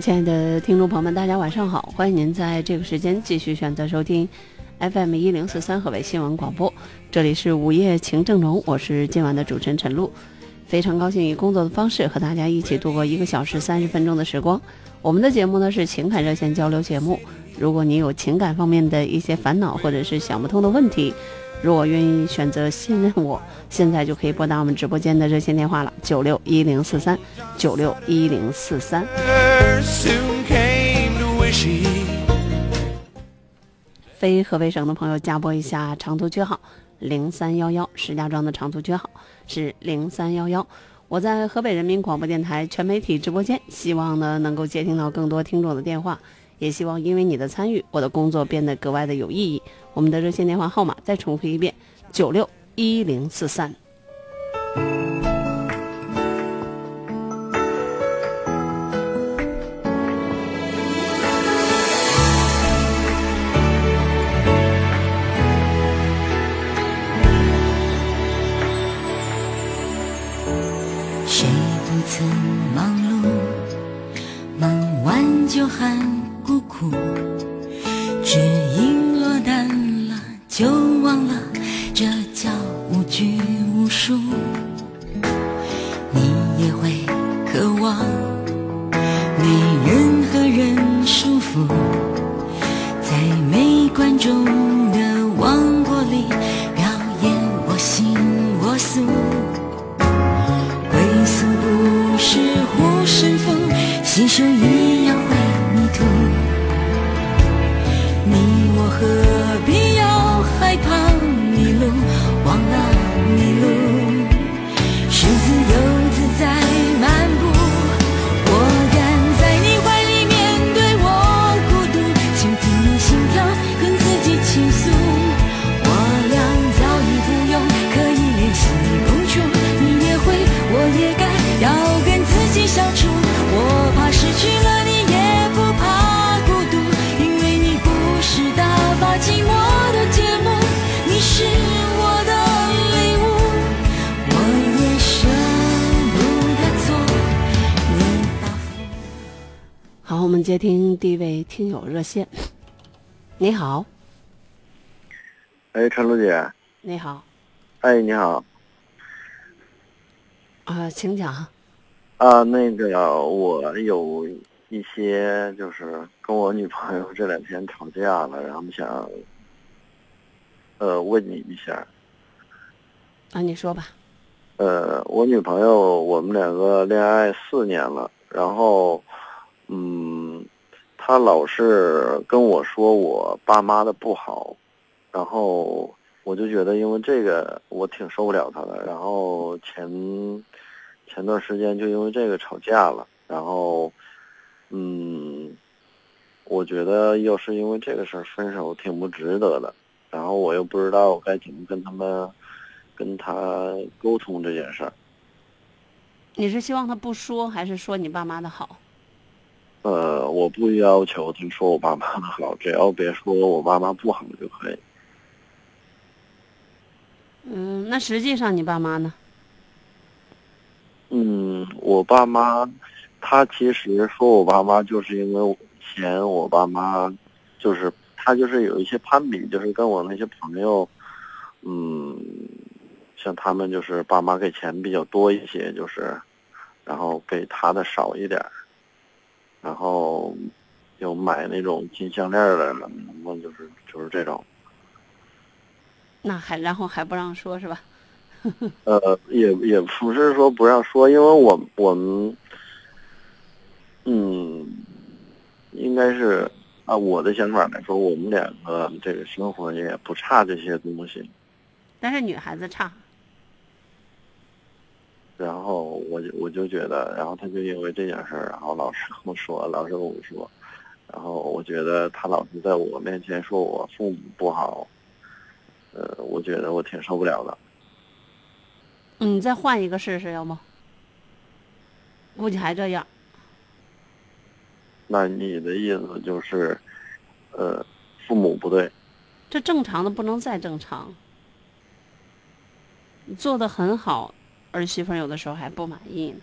亲爱的听众朋友们，大家晚上好！欢迎您在这个时间继续选择收听 FM 一零四三河北新闻广播，这里是午夜情正浓，我是今晚的主持人陈露，非常高兴以工作的方式和大家一起度过一个小时三十分钟的时光。我们的节目呢是情感热线交流节目，如果你有情感方面的一些烦恼或者是想不通的问题，如果愿意选择信任我，现在就可以拨打我们直播间的热线电话了，九六一零四三九六一零四三。非河北省的朋友加拨一下长途区号零三幺幺，石家庄的长途区号是零三幺幺。我在河北人民广播电台全媒体直播间，希望呢能够接听到更多听众的电话，也希望因为你的参与，我的工作变得格外的有意义。我们的热线电话号码再重复一遍：九六一零四三。谁不曾忙碌，忙完就喊孤苦，只因落单了就忘了，这叫无拘无束。你也会渴望没任何人束缚，在没观众的王国里表演我行我素。归宿不是护身符，新手接听第一位听友热线。你好，哎，陈璐姐，你好，哎，你好啊、请讲。啊，那个我有一些就是跟我女朋友这两天吵架了，然后想呃问你一下，啊，你说吧。呃，我女朋友我们两个恋爱四年了，然后嗯，她老是跟我说我爸妈的不好，然后我就觉得因为这个我挺受不了她的，然后前前段时间就因为这个吵架了，然后嗯，我觉得要是因为这个事儿分手挺不值得的，然后我又不知道该怎么跟他们跟他沟通这件事儿。你是希望他不说，还是说你爸妈的好？呃，我不要求他说我爸妈的好，只要别说我爸妈不好就可以。嗯，那实际上你爸妈呢？嗯，我爸妈，他其实说我爸妈，就是因为嫌我爸妈，就是他就是有一些攀比，就是跟我那些朋友，嗯，像他们就是爸妈给钱比较多一些，就是，然后给他的少一点儿，然后有买那种金项链儿的，然后就是就是这种。那还然后还不让说是吧？呃，也也不是说不让说，因为我我们，嗯，应该是按，我的想法来说，我们两个这个生活也不差这些东西。但是女孩子差，然后我就我就觉得，然后他就因为这件事儿，然后老是跟我说，老是跟我说，然后我觉得他老是在我面前说我父母不好，呃，我觉得我挺受不了的。嗯你再换一个试试，要么？估计还这样。那你的意思就是，呃，父母不对，这正常的不能再正常。你做的很好，儿媳妇有的时候还不满意呢。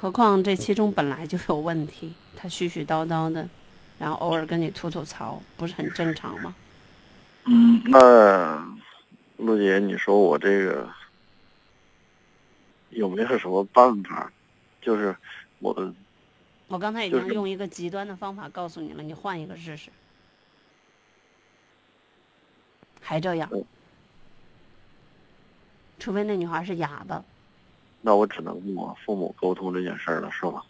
何况这其中本来就有问题，他絮絮叨叨的，然后偶尔跟你吐吐槽，不是很正常吗？嗯，那陆姐，你说我这个有没有什么办法？就是我我刚才已经用一个极端的方法告诉你了，你换一个试试。还这样嗯，除非那女孩是哑的，那我只能跟我父母沟通这件事儿了，是吗？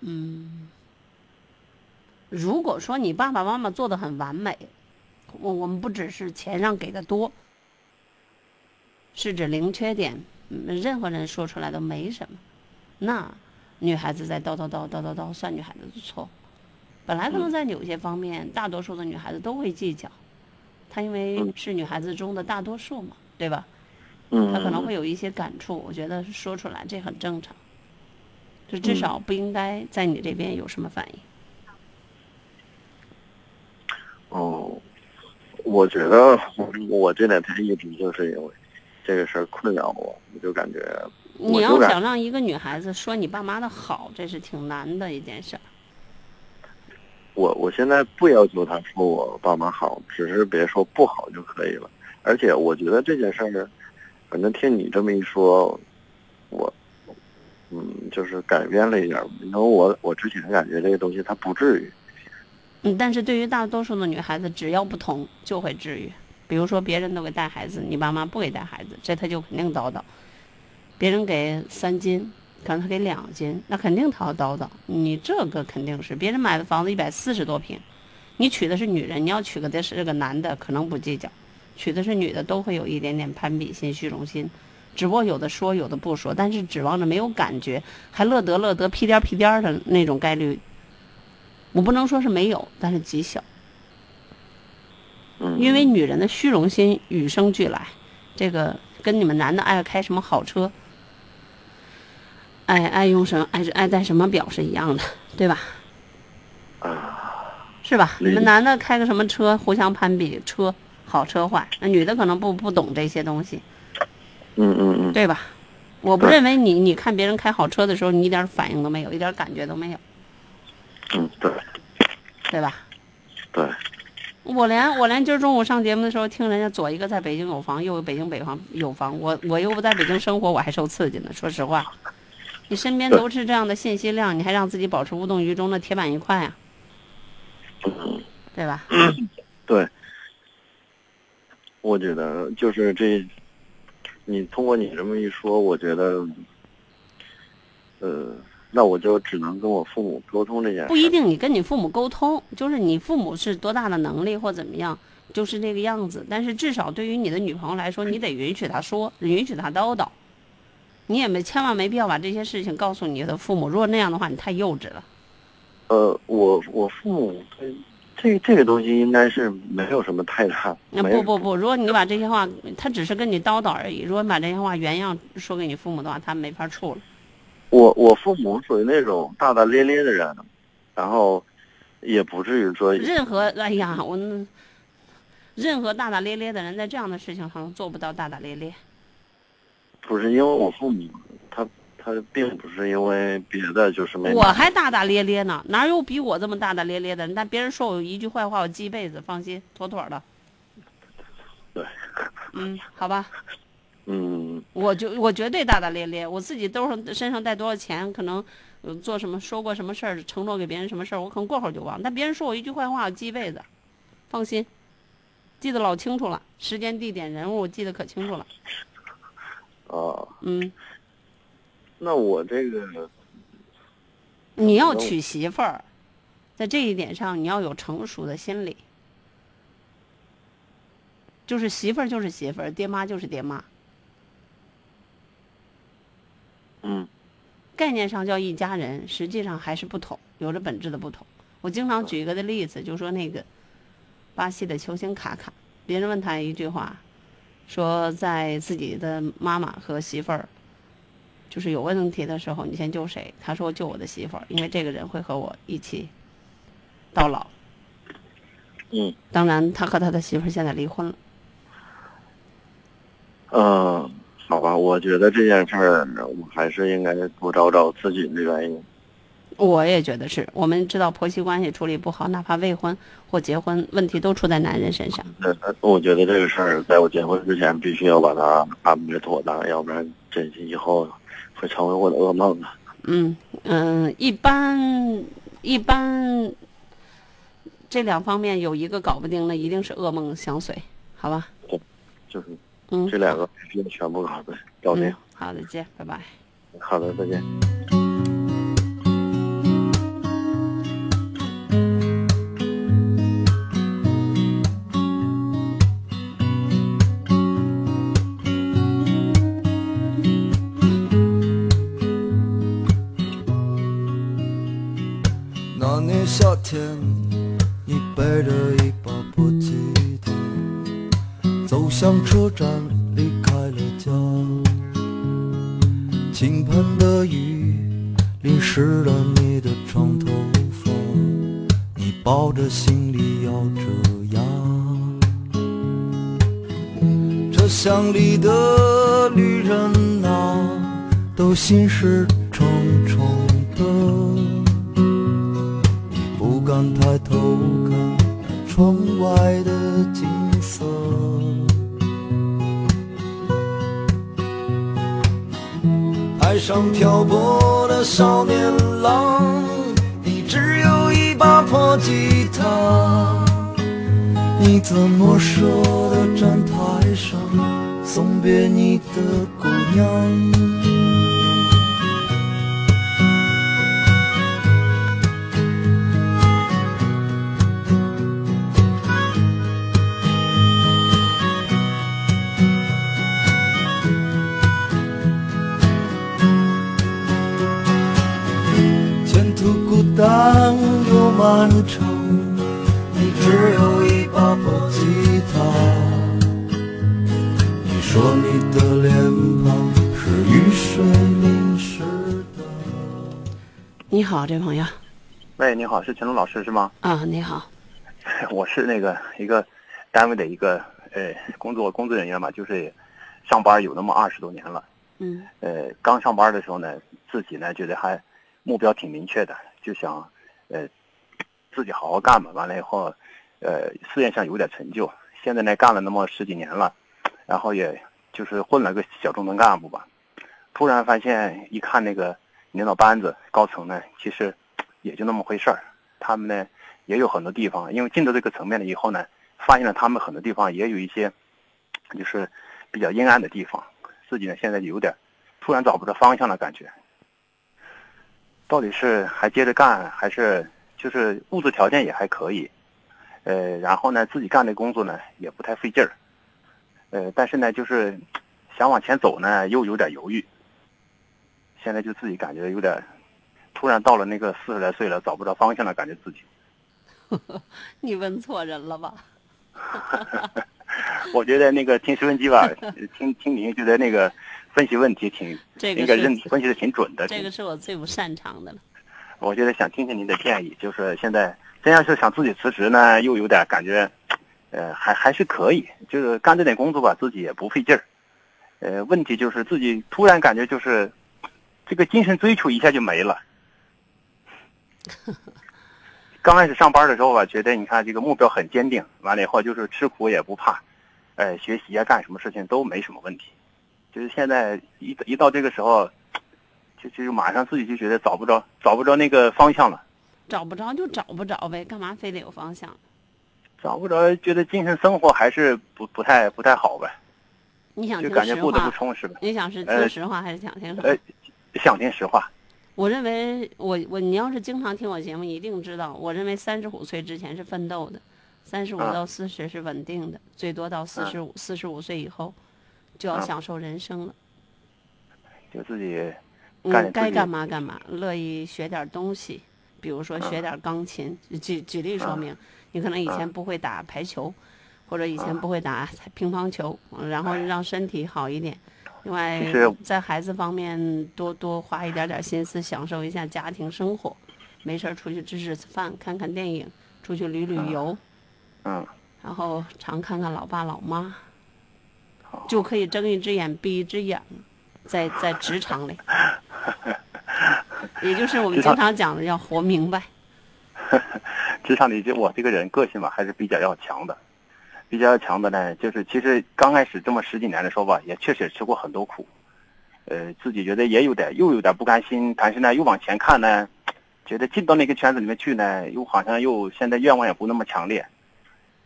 嗯，如果说你爸爸妈妈做的很完美，我我们不只是钱上给的多，是指零缺点，嗯任何人说出来都没什么，那女孩子在叨叨叨叨叨叨算女孩子的错。本来可能在有些方面，大多数的女孩子都会计较，她因为嗯是女孩子中的大多数嘛，对吧？嗯，她可能会有一些感触，我觉得说出来这很正常，就至少不应该在你这边有什么反应。哦，我觉得我我这两天一直就是因为这个事儿困扰我，我就感觉你要想让一个女孩子说你爸妈的好，这是挺难的一件事儿。我我现在不要求他说我爸妈好，只是别说不好就可以了。而且我觉得这件事儿，反正听你这么一说，我嗯就是改变了一点儿。因为我我之前感觉这个东西它不至于，嗯，但是对于大多数的女孩子，只要不同就会治愈。比如说别人都给带孩子，你爸妈不给带孩子，这他就肯定叨叨。别人给三金，可能他给两斤，那肯定他要叨叨。你这个肯定是别人买的房子一百四十多平，你娶的是女人，你要娶个的是个男的，可能不计较；娶的是女的，都会有一点点攀比心、虚荣心。只不过有的说，有的不说，但是指望着没有感觉，还乐得乐得屁颠儿屁颠儿的那种概率，我不能说是没有，但是极小。嗯，因为女人的虚荣心与生俱来，这个跟你们男的爱开什么好车，爱爱用什么爱爱戴什么表是一样的，对吧？啊，是吧？你们男的开个什么车，互相攀比车好车坏，那女的可能不不懂这些东西，嗯嗯嗯，对吧？我不认为你你看别人开好车的时候，你一点反应都没有，一点感觉都没有，嗯对对吧？对，我连我连今儿中午上节目的时候，听人家左一个在北京有房，右一个北京北方有房，我我又不在北京生活，我还受刺激呢。说实话，你身边都是这样的信息量，你还让自己保持无动于衷，的铁板一块啊，嗯对吧？对，我觉得就是这，你通过你这么一说，我觉得，呃，那我就只能跟我父母沟通这件事。不一。定你跟你父母沟通，就是你父母是多大的能力或怎么样，就是这个样子。但是至少对于你的女朋友来说，你得允许她说，允许她叨叨。你也没千万没必要把这些事情告诉你的父母，如果那样的话，你太幼稚了。呃，我我父母对这这个东西应该是没有什么太大。那不不不，如果你把这些话，他只是跟你叨叨而已。如果你把这些话原样说给你父母的话，他们没法处了。我我父母属于那种大大咧咧的人，然后也不至于说任何哎呀，我任何大大咧咧的人，在这样的事情上做不到大大咧咧。不是因为我父母，他他并不是因为别的，就是没我还大大咧咧呢，哪有比我这么大大咧咧的人？但别人说我一句坏话，我记一辈子，放心，妥妥的。对，嗯，好吧，嗯我就我绝对大大咧咧，我自己兜上身上带多少钱，可能呃做什么说过什么事儿，承诺给别人什么事儿，我可能过会儿就忘。但别人说我一句坏话，我记一辈子，放心，记得老清楚了，时间、地点、人物，我记得可清楚了。啊，嗯，那我这个你要娶媳妇儿，在这一点上你要有成熟的心理，就是媳妇儿就是媳妇儿，爹妈就是爹妈，嗯。概念上叫一家人，实际上还是不同，有着本质的不同。我经常举一个的例子，就说那个巴西的球星卡卡，别人问他一句话，说在自己的妈妈和媳妇儿就是有问题的时候，你先救谁？他说救我的媳妇儿，因为这个人会和我一起到老。嗯当然，他和他的媳妇儿现在离婚了。嗯，好吧，我觉得这件事儿我还是应该多找找自己的原因。我也觉得是，我们知道婆媳关系处理不好，哪怕未婚或结婚，问题都出在男人身上。呃，我觉得这个事儿在我结婚之前必须要把它安排妥当，要不然这以后会成为我的噩梦的。嗯嗯，一般一般，这两方面有一个搞不定，那一定是噩梦相随，好吧？就是嗯，这两个必须全部搞定，搞定嗯。，好的，见，拜拜。好的，再见。“抱着行李咬着牙。车厢里的旅人啊，都心事重重的。”不敢抬头看窗外的景色，爱上漂泊的少年郎，吉他，你怎么舍得站台上送别你的姑娘？你好，这朋友喂，你好，是陈龙老师是吗？啊，你好，我是那个一个单位的一个呃工作工作人员嘛，就是上班有那么二十多年了。嗯呃，刚上班的时候呢，自己呢觉得还目标挺明确的，就想呃自己好好干吧。完了以后，呃事业上有点成就。现在呢干了那么十几年了，然后也就是混了个小中层干部吧。突然发现，一看那个领导班子高层呢，其实也就那么回事儿。他们呢也有很多地方，因为进到这个层面了以后呢，发现了他们很多地方也有一些就是比较阴暗的地方。自己呢现在有点突然找不着方向的感觉，到底是还接着干，还是就是物质条件也还可以，呃，然后呢自己干的工作呢也不太费劲儿，呃，但是呢就是想往前走呢又有点犹豫，现在就自己感觉有点突然到了那个四十来岁了，找不着方向了，感觉自己。你问错人了吧？我觉得那个听收音机吧，听听您觉得那个分析问题挺这个那个认分析的挺准的。这个是我最不擅长的了。我觉得想听听您的建议，就是现在真要是想自己辞职呢，又有点感觉，呃，还还是可以，就是干这点工作吧，自己也不费劲儿。呃，问题就是自己突然感觉就是这个精神追求一下就没了。刚开始上班的时候吧，觉得你看这个目标很坚定，完了以后就是吃苦也不怕，呃，学习啊干什么事情都没什么问题。就是现在一一到这个时候，就就马上自己就觉得找不着找不着那个方向了，找不着就找不着呗，干嘛非得有方向？找不着，觉得精神生活还是不不太不太好呗，就你想听实感觉过得不话？充实呗。你想是呃听实话还是想听什么？呃，想听实话，我认为我我你要是经常听我节目，一定知道，我认为三十五岁之前是奋斗的，三十五啊到四十是稳定的，最多到四十五四十五岁以后就要啊享受人生了。就自己嗯，该干嘛干嘛，乐意学点东西，比如说学啊点钢琴。举举例说明，你可能以前啊不会打排球，或者以前啊不会打 乒乓球，然后让身体好一点。另外，在孩子方面多多花一点点心思，享受一下家庭生活。没事儿出去吃吃饭，看看电影，出去旅旅游，嗯，然后常看看老爸老妈，好，就可以睁一只眼闭一只眼，在在职场里，也就是我们经常讲的要活明白。职场里就我这个人个性吧，还是比较要强的，比较强的呢，就是其实刚开始这么十几年的时候吧，也确实吃过很多苦，呃，自己觉得也有点又有点不甘心，但是呢，又往前看呢，觉得进到那个圈子里面去呢，又好像又现在愿望也不那么强烈，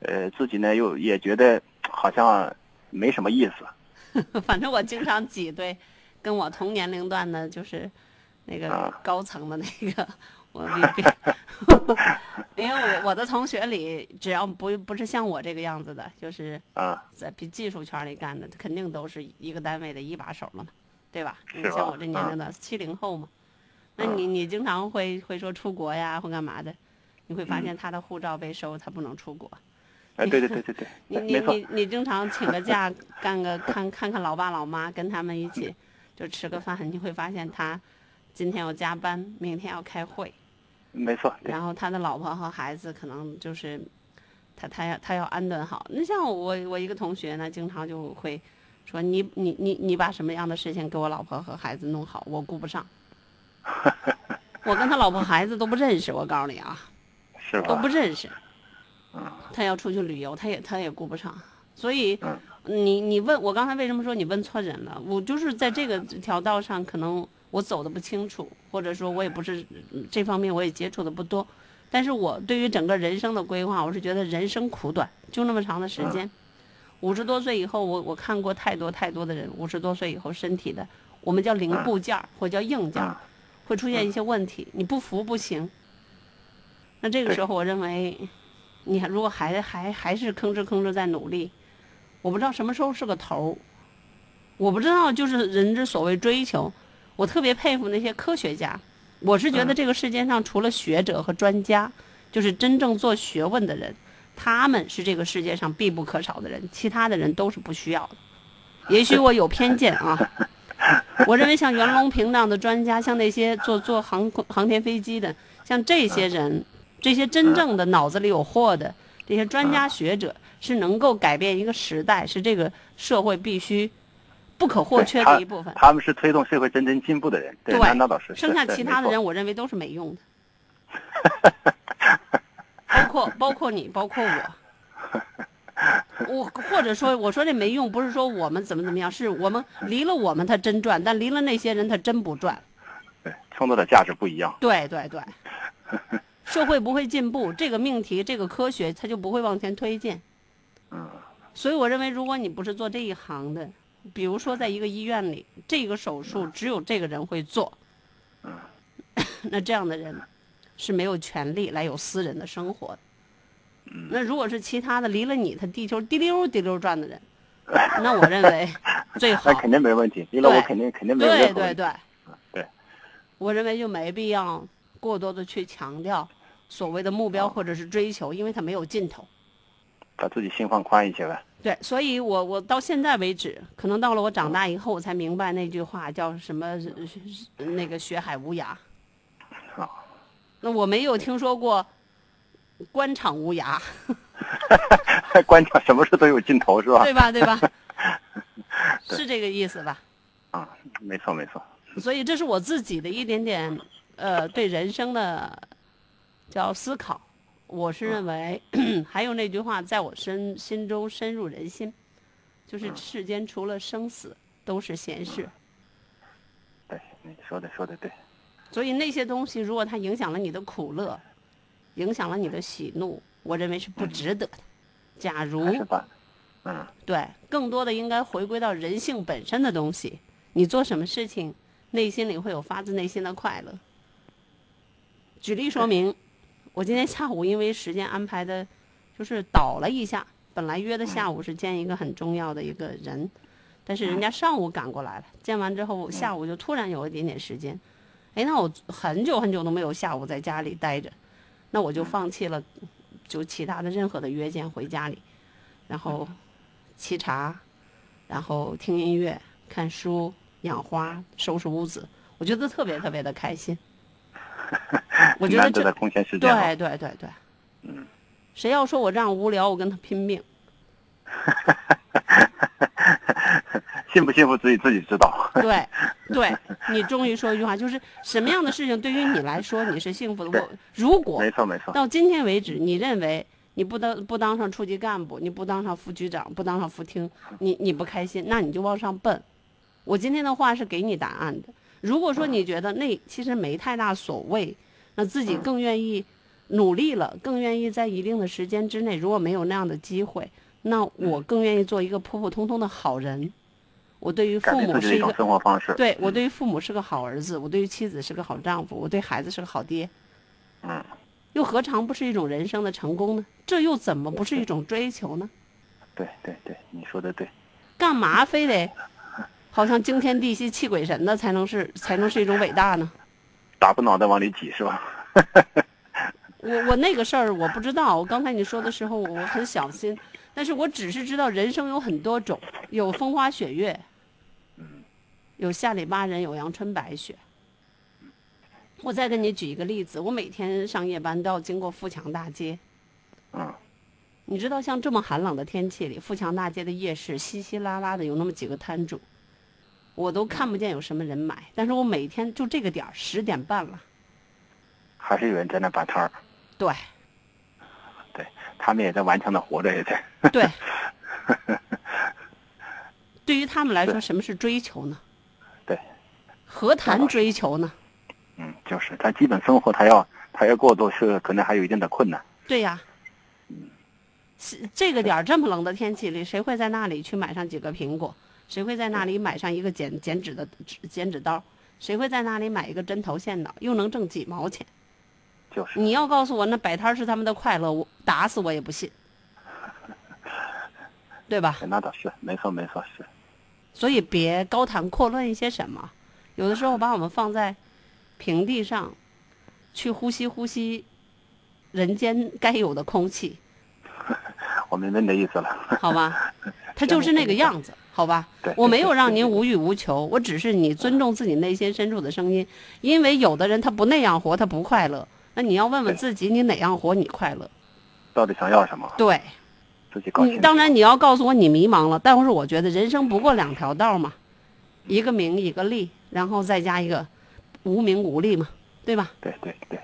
呃，自己呢又也觉得好像没什么意思，反正我经常挤兑跟我同年龄段的，就是那个啊。高层的那个，我 因为我我的同学里，只要不不是像我这个样子的，就是啊，在比技术圈里干的，肯定都是一个单位的一把手了嘛，对吧？吧像我这年龄的七零后嘛，那你你经常会会说出国呀或干嘛的，你会发现他的护照被收，他不能出国。哎，对对对对对，你你你你经常请个假，干个看看看老爸老妈，跟他们一起就吃个饭，你会发现他今天要加班，明天要开会，没错，然后他的老婆和孩子可能就是他他要他要安顿好。那像我我一个同学呢，经常就会说你你你你把什么样的事情给我老婆和孩子弄好，我顾不上。我跟他老婆孩子都不认识，我告诉你啊，是吧都不？认识。嗯他要出去旅游，他也他也顾不上，所以嗯你你问我刚才为什么说你问错人了？我就是在这个条道上，可能我走的不清楚，或者说我也不是嗯这方面我也接触的不多，但是我对于整个人生的规划，我是觉得人生苦短，就那么长的时间，五十多岁以后，我我看过太多太多的人，五十多岁以后身体的我们叫零部件儿或叫硬件会出现一些问题，你不服不行。那这个时候，我认为，你如果还还还是吭哧吭哧在努力，我不知道什么时候是个头儿。我不知道，就是人之所谓追求，我特别佩服那些科学家。我是觉得嗯这个世界上除了学者和专家，就是真正做学问的人，他们是这个世界上必不可少的人，其他的人都是不需要的。也许我有偏见啊，我认为像袁隆平那样的专家，像那些做做航空航天飞机的，像这些人，这些真正的脑子里有货的这些专家学者，是能够改变一个时代，是这个社会必须不可或缺的一部分。他们是推动社会真正进步的人，对，对那那倒是。剩下其他的，人，我认为都是没用的，包括包括你，包括我。我或者说，我说这没用，不是说我们怎么怎么样，是我们离了我们他真赚，但离了那些人他真不赚。对，创造的价值不一样。对对对，社会不会进步，这个命题、这个科学它就不会往前推进。嗯，所以我认为，如果你不是做这一行的，比如说在一个医院里，这个手术只有这个人会做，那这样的人是没有权利来有私人的生活的。那如果是其他的离了你，他地球滴溜滴溜转的人，那我认为最好那肯定没问题，离了我肯定肯定没问题。对对，对，我认为就没必要过多的去强调所谓的目标或者是追求，因为它没有尽头。把自己心放宽一些呗。对，所以我我到现在为止，可能到了我长大以后，我才明白那句话叫什么呃那个学海无涯。啊，那我没有听说过官场无涯，官场什么事都有尽头是吧？对吧？对吧？是这个意思吧？啊，没错没错。所以这是我自己的一点点呃对人生的叫思考。我是认为，还有那句话在我身心中深入人心，就是世间除了生死都是闲事。对，你说的说的对。所以那些东西，如果它影响了你的苦乐，影响了你的喜怒，我认为是不值得的。假如还是把，嗯，对，更多的应该回归到人性本身的东西。你做什么事情，内心里会有发自内心的快乐。举例说明，我今天下午因为时间安排的，就是倒了一下，本来约的下午是见一个很重要的一个人，但是人家上午赶过来了，见完之后下午就突然有一点点时间，哎，那我很久很久都没有下午在家里待着，那我就放弃了，就其他的任何的约见回家里，然后沏茶，然后听音乐、看书、养花、收拾屋子，我觉得特别特别的开心。我觉得这难得的空闲时间啊。对对对对，嗯，谁要说我这样无聊，我跟他拼命。幸不幸福自己自己知道。对，对 你终于说一句话，就是什么样的事情对于你来说你是幸福的？我如果没错没错，到今天为止，你认为你不当不当上处级干部，你不当上副局长，不当上副厅，你你不开心，那你就往上奔。我今天的话是给你答案的。如果说你觉得那其实没太大所谓，那自己更愿意努力了，更愿意在一定的时间之内，如果没有那样的机会，那我更愿意做一个普普通通的好人。我对于父母是一个生活方式。对我对于父母是个好儿子，我对于妻子是个好丈夫，我对孩子是个好爹，嗯，又何尝不是一种人生的成功呢？这又怎么不是一种追求呢？对对对，你说的对。干嘛非得好像惊天地泣泣鬼神的才能是才能是一种伟大呢？打不脑袋往里挤是吧？我我那个事儿我不知道，我刚才你说的时候我我很小心，但是我只是知道人生有很多种，有风花雪月，嗯有下里巴人，有阳春白雪。我再给你举一个例子，我每天上夜班都要经过富强大街，嗯，你知道，像这么寒冷的天气里，富强大街的夜市稀稀拉拉的有那么几个摊主，我都看不见有什么人买。但是我每天就这个点儿，十点半了，还是有人在那摆摊儿，对对他们也在顽强的活着，也在。对。对于他们来说，什么是追求呢？对，何谈追求呢？嗯，就是他基本生活他要他要过都是可能还有一定的困难。对呀，是这个点儿这么冷的天气里，谁会在那里去买上几个苹果？谁会在那里买上一个剪剪纸的剪纸刀？谁会在那里买一个针头线脑？又能挣几毛钱？就是你要告诉我那摆摊儿是他们的快乐，我打死我也不信，对吧？那倒是没错没错是。所以别高谈阔论一些什么，有的时候把我们放在平地上，去呼吸呼吸人间该有的空气，我明白你的意思了。好吧？他就是那个样子，好吧对？我没有让您无欲无求，我只是你尊重自己内心深处的声音，因为有的人他不那样活，他不快乐。那你要问问自己，你哪样活你快乐？到底想要什么？对，自己搞清楚。你当然你要告诉我你迷茫了，但是我觉得人生不过两条道嘛，一个名一个利，然后再加一个无名无利嘛，对吧？对对对，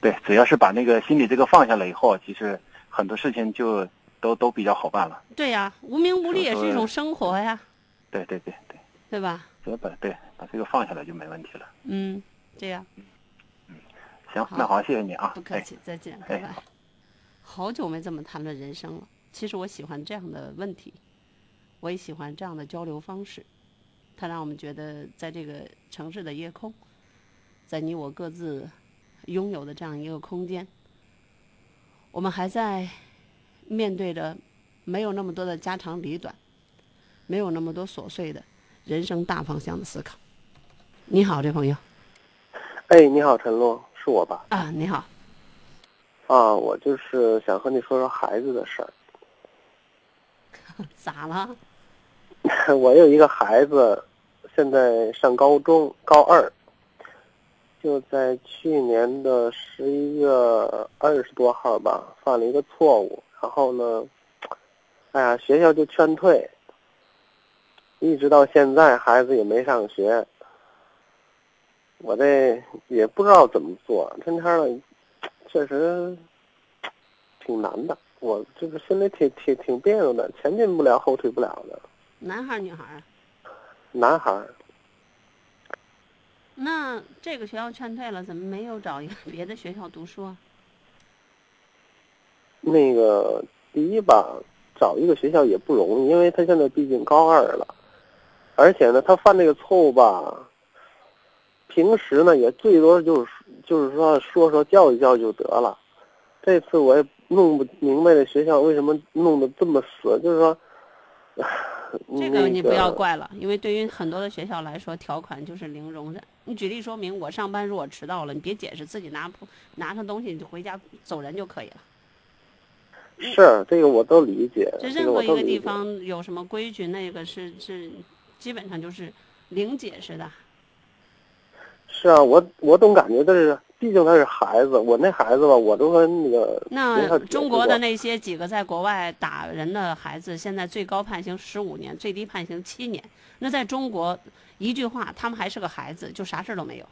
对，只要是把那个心里这个放下来以后，其实很多事情就都都比较好办了。对呀，无名无利也是一种生活呀，对对对对，对吧？只要把对把这个放下来就没问题了。嗯，这样嗯行，好那好，谢谢你啊。哎，不客气，再见，拜哎拜。好久没这么谈论人生了。其实我喜欢这样的问题，我也喜欢这样的交流方式，它让我们觉得在这个城市的夜空，在你我各自拥有的这样一个空间，我们还在面对着没有那么多的家长里短，没有那么多琐碎的人生大方向的思考。你好，这朋友哎，你好，陈露，是我吧？啊，你好，啊，我就是想和你说说孩子的事儿。咋了？我有一个孩子，现在上高中，高二。就在去年的十一月二十多号吧，犯了一个错误，然后呢，哎呀，学校就劝退，一直到现在孩子也没上学。我这也不知道怎么做，天天的，确实挺难的。我这个心里挺挺挺别扭的，前进不了，后退不了的。男孩儿女孩儿啊？男孩儿，那这个学校劝退了，怎么没有找一个别的学校读书啊？那个第一吧，找一个学校也不容易，因为他现在毕竟高二了，而且呢，他犯这个错误吧，平时呢也最多就是就是说说说教育教育就得了。这次我也弄不明白这学校为什么弄得这么死，就是说，这个你不要怪了，因为对于很多的学校来说，条款就是零容忍。你举例说明，我上班如果迟到了，你别解释，自己拿拿上东西你就回家走人就可以了。是这个我都理解，这这任何一个地。方有什么规矩，那个是是基本上就是零解释的。是啊，我我总感觉这是毕竟他是孩子，我那孩子吧，我都跟那个那中国的那些几个在国外打人的孩子，现在最高判刑十五年，最低判刑七年。那在中国，一句话，他们还是个孩子，就啥事儿都没有。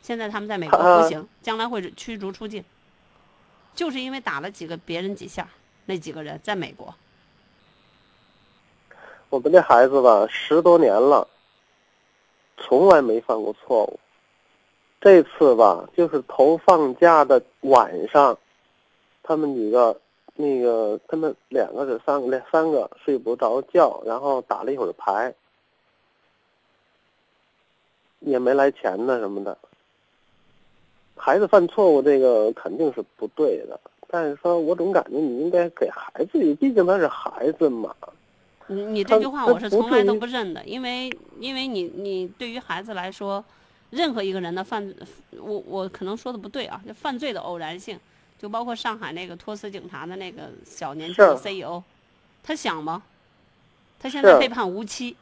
现在他们在美国啊服刑，将来会驱逐出境，就是因为打了几个别人几下，那几个人在美国。我们这孩子吧，十多年了，从来没犯过错误。这次吧，就是头放假的晚上，他们几个，那个他们两个是三个，两三个睡不着觉，然后打了一会儿牌，也没来钱呢什么的。孩子犯错误，这个肯定是不对的。但是说我总感觉你应该给孩子，毕竟他是孩子嘛。你你这句话我是从来都不认的，因为因为你你对于孩子来说，任何一个人的犯，我我可能说的不对啊，就犯罪的偶然性，就包括上海那个托斯警察的那个小年轻的 CEO，他想吗？他现在被判无期，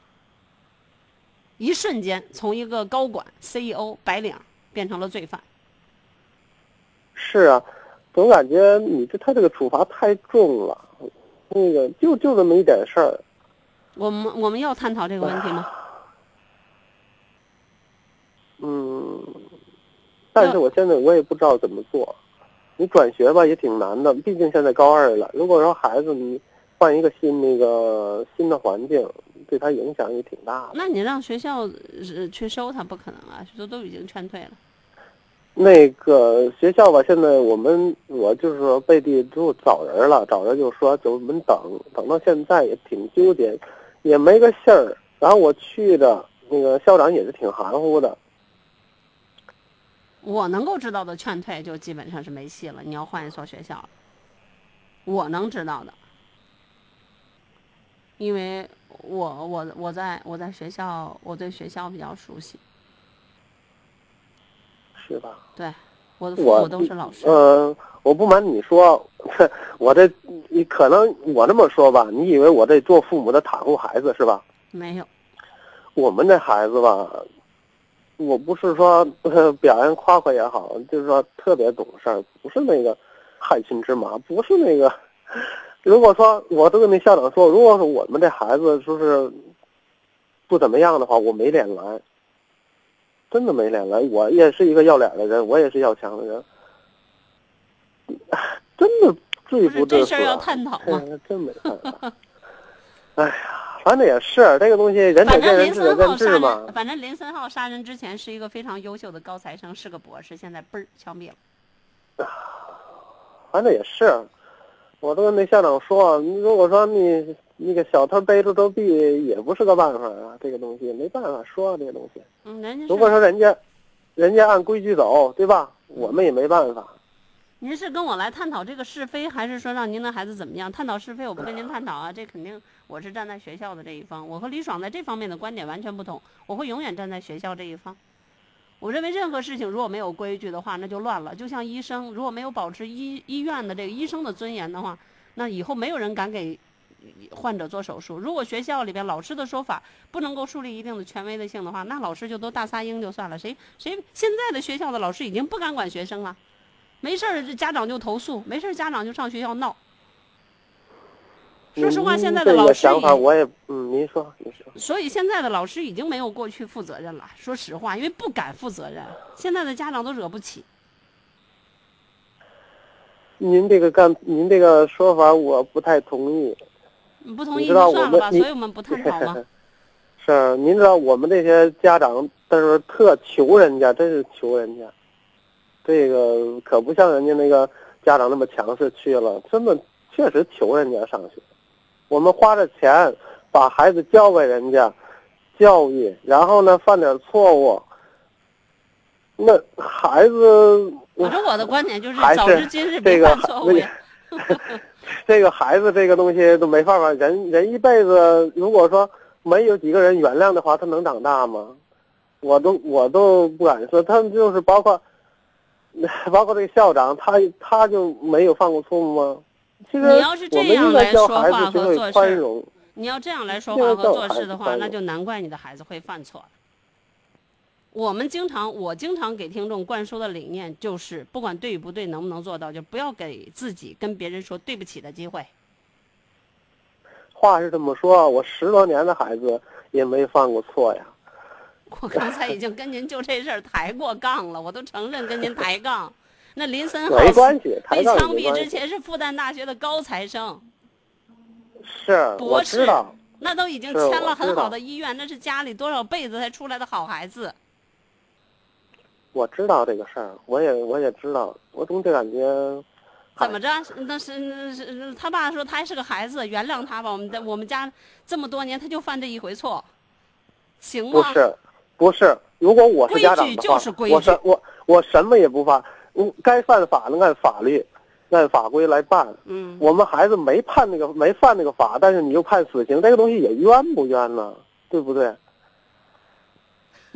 一瞬间从一个高管 CEO 白领变成了罪犯。是啊，总感觉你这他这个处罚太重了。那个就就这么一点事儿，我们我们要探讨这个问题吗？嗯，但是我现在我也不知道怎么做。你转学吧也挺难的，毕竟现在高二了。如果说孩子你换一个新那个新的环境，对他影响也挺大的。那你让学校呃去收他不可能啊，学校都已经劝退了。那个学校吧，现在我们我就是说背地就找人了，找人就说就我们等等到现在也挺纠结，也没个信儿。然后我去的那个校长也是挺含糊的，我能够知道的劝退就基本上是没戏了，你要换一所学校。我能知道的，因为我我我在我在学校，我对学校比较熟悉，是吧？对，我的父我母都是老师。呃，我不瞒你说，我这你可能我这么说吧，你以为我这做父母的袒护孩子是吧？没有，我们这孩子吧，我不是说、呃、表扬夸夸也好，就是说特别懂事儿，不是那个害群之马，不是那个。如果说我都跟那校长说，如果说我们这孩子就是不怎么样的话，我没脸来，真的没脸了。我也是一个要脸的人，我也是要强的人，真的罪不至死啊。这事儿要探讨吗？哎真没办法。哎呀，反正也是这个东西，仁者见仁，林智者见智嘛，。反正林森浩杀人之前是一个非常优秀的高材生，是个博士，现在嘣儿枪毙了。反正也是，我都跟那校长说，你如果说你那个小偷背着周臂，也不是个办法啊，这个东西没办法说这个东西。嗯，人家如果说人家，人家按规矩走，对吧？我们也没办法。您是跟我来探讨这个是非，还是说让您的孩子怎么样？探讨是非，我不跟您探讨啊，这肯定我是站在学校的这一方。我和李爽在这方面的观点完全不同，我会永远站在学校这一方。我认为任何事情如果没有规矩的话，那就乱了。就像医生，如果没有保持医医院的这个医生的尊严的话，那以后没有人敢给患者做手术。如果学校里边老师的说法不能够树立一定的权威的性的话，那老师就都大撒鹰就算了。谁谁现在的学校的老师已经不敢管学生了。没事儿，这家长就投诉；没事儿，家长就上学校闹。说实话，现在的老师想法，我也嗯，您说，您说。所以现在的老师已经没有过去负责任了。说实话，因为不敢负责任，现在的家长都惹不起。您这个干，您这个说法我不太同意。你不同意你知道就算了吧，我们所以我们不探讨吗？是，您知道我们这些家长，但是特求人家，真是求人家。这个可不像人家那个家长那么强势去了，真的确实求人家上学。我们花着钱把孩子交给人家教育，然后呢犯点错误，那孩子我说我的观点就是，早知今日这个别犯错误呀。这个孩子这个东西都没办法，人人一辈子，如果说没有几个人原谅的话，他能长大吗？我都我都不敢说，他们就是包括，包括这个校长，他他就没有犯过错误吗？其实你要是这我们样来应该教说话孩子学会和做事宽容。你要这样来说话和做事的话，那就难怪你的孩子会犯错。我们经常，我经常给听众灌输的理念就是，不管对与不对，能不能做到，就不要给自己跟别人说对不起的机会。话是这么说，我十多年的孩子也没犯过错呀。我刚才已经跟您就这事儿抬过杠了，我都承认跟您抬杠。那林森浩没关系，抬被枪毙之。前是复旦大学的高材生，是，博士。那都已经签了很好的医院，那是家里多少辈子才出来的好孩子。我知道这个事儿，我也我也知道，我总就感觉，怎么着？那是那是他爸说他还是个孩子，原谅他吧。我们在我们家这么多年，他就犯这一回错，行吗？不是，不是。如果我是家长规矩的话，就是规矩我什我我什么也不犯，嗯，该犯法的按法律、按法规来办。嗯，我们孩子没判那个没犯那个法，但是你又判死刑，这个东西也冤不冤呢？对不对？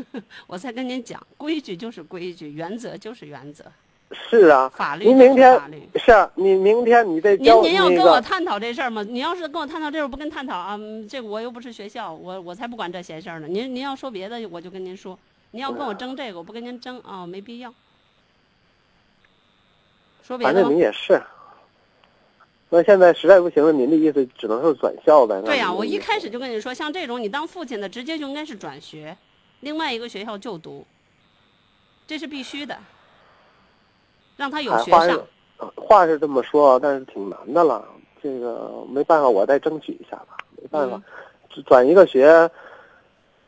我再跟您讲，规矩就是规矩，原则就是原则，是啊，法律就是您明天法律。是啊，你明天你再您教那您要跟我，探讨这事儿吗？你要是跟我探讨这事儿，不跟探讨啊，嗯这个我又不是学校，我我才不管这闲事儿呢。您您要说别的，我就跟您说；您要跟我争这个，我不跟您争啊，没必要。说别的反？正你也是。那现在实在不行了，您的意思只能是转校呗？对呀、呀、我一开始就跟你说，像这种你当父亲的，直接就应该是转学，另外一个学校就读，这是必须的，让他有学上哎话是。这么说，但是挺难的了。这个没办法，我再争取一下吧。没办法，转一个学，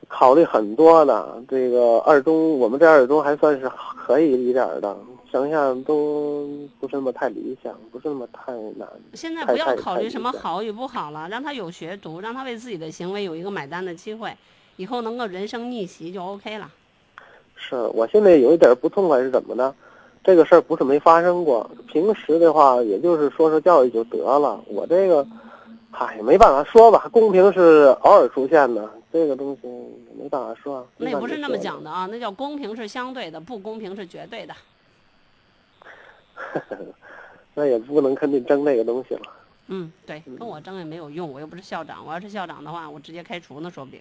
考虑很多的。这个二中，我们这二中还算是可以一点儿的，想想都不是那么太理想，不是那么太难。现在不要考虑什么好与不好了，让他有学读，让他为自己的行为有一个买单的机会，以后能够人生逆袭就 OK 了。是我现在有一点不痛快是怎么呢？这个事儿不是没发生过，平时的话也就是说说教育就得了。我这个，嗨，没办法说吧，公平是偶尔出现的，这个东西没办法说。那也不是那么讲的。的啊，那叫公平是相对的，不公平是绝对的。那也不能跟你争那个东西了。嗯，对，跟我争也没有用，我又不是校长，我要是校长的话，我直接开除呢，说不定，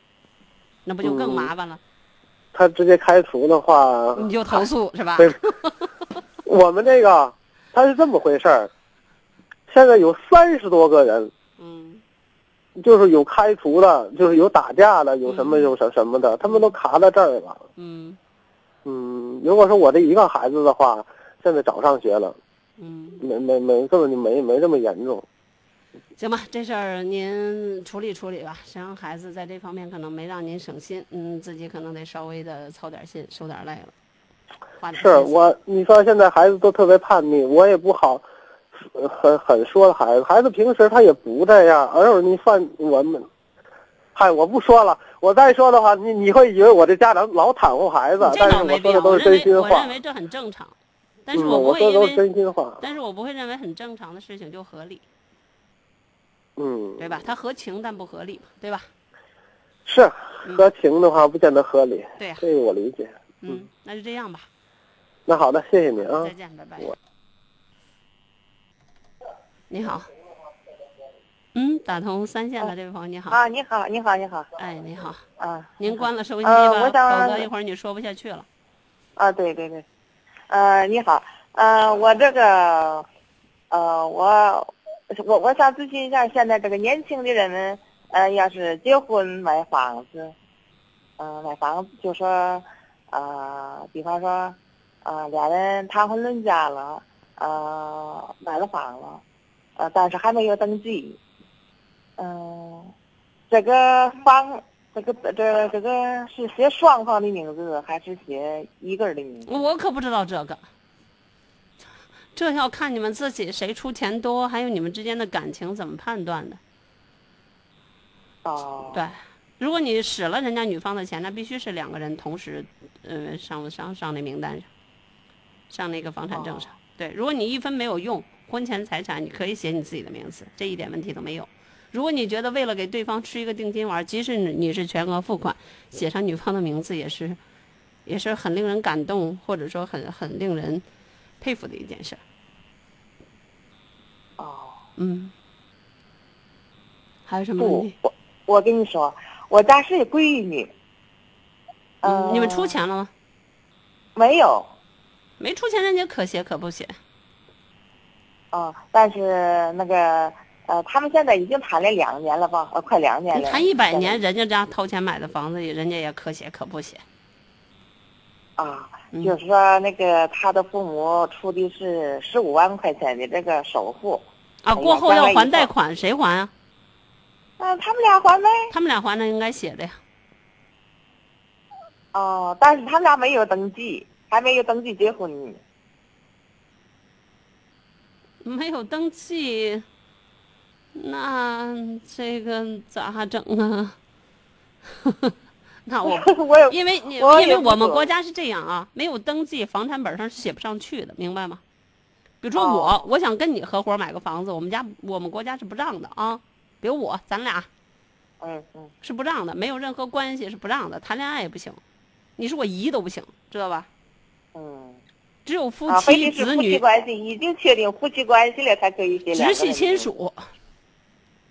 那不就更嗯麻烦了？他直接开除的话，你就投诉是吧？对 我们这个他是这么回事儿，现在有三十多个人，嗯，就是有开除的，就是有打架的，有什么嗯有什什么的，他们都卡在这儿了。嗯嗯，如果说我这一个孩子的话，现在早上学了，嗯，没没没根本就没没这么严重。行吧，这事儿您处理处理吧。谁让孩子在这方面可能没让您省心，嗯，自己可能得稍微的操点心，受点累了。是我，你说现在孩子都特别叛逆，我也不好，呃很很说孩子。孩子平时他也不这样，偶尔你犯我们，嗨，我不说了。我再说的话，你你会以为我这家长老袒护孩子，但是我说的都是真心话我认。为这很正常，但是嗯，我不我说的都是会因为，真心话。但是我不会认为很正常的事情就合理，嗯，对吧？它合情但不合理嘛，对吧？是合情的话不见得合理，对呀、这个我理解。嗯，那就这样吧，那好的，谢谢你啊再。见，拜拜。你好，嗯，打通三线的这位朋友你好，啊，你好，你好，你好，哎，你好，啊您关了收音机呃吧，我想否则一会儿你说不下去了。啊，对对对，呃，你好，呃，我这个，呃，我我我想咨询一下，现在这个年轻的人们，呃，要是结婚买房子，呃，买房子就说，呃，比方说，呃，俩人谈婚论嫁了，呃，买了房了，呃，但是还没有登记，嗯、这个房。这个这个这个是写双方的名字还是写一个人的名字？我可不知道这个，这要看你们自己谁出钱多，还有你们之间的感情怎么判断的。哦，对，如果你使了人家女方的钱，那必须是两个人同时，呃，上上上那名单上，上那个房产证上。对，如果你一分没有用，婚前财产你可以写你自己的名字，这一点问题都没有。如果你觉得为了给对方吃一个定金丸，即使你你是全额付款，写上女方的名字也是，也是很令人感动，或者说很很令人佩服的一件事儿。哦，嗯，还有什么问不题？，我我跟你说，我家是闺女。嗯、嗯，你们出钱了吗？没有，没出钱人家可写可不写。哦，但是那个呃，他们现在已经谈了两年了吧？呃，快两年了。谈一百年，人家家掏钱买的房子，人家也可写可不写。啊，嗯就是说那个他的父母出的是十五万块钱的这个首付，啊，过后要还贷款，谁还啊？啊、他们俩还呗。他们俩还的应该写的呀。哦，但是他们俩没有登记，还没有登记结婚。没有登记，那这个咋整啊？那我 因为你我因为我们国家是这样啊，没有登记，房产本上是写不上去的，明白吗？比如说我，哦我想跟你合伙买个房子，我们家我们国家是不让的啊。比如我，咱俩嗯嗯是不让的，没有任何关系是不让的，谈恋爱也不行。你是我姨都不行，知道吧？嗯。只有夫妻、子女、关系，已经确定夫妻关系了才可以写直系亲属，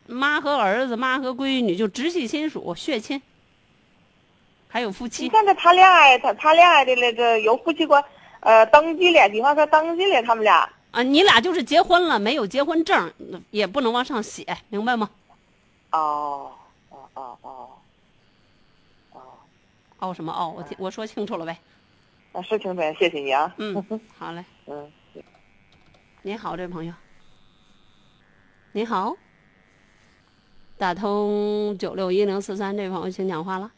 妈和儿子、妈和闺女就直系亲属、血亲，还有夫你妻。看这谈恋爱，他谈恋爱的那个有夫妻关，呃，登记了，比方说登记了，他们俩啊，你俩就是结婚了，没有结婚证，也不能往上写，明白吗？哦哦哦哦哦，哦什么哦？我听我说清楚了呗。啊是清楚，谢谢你啊。嗯，好嘞。嗯，您好，这位朋友。您好，打通九六一零四三，这位朋友请讲话了。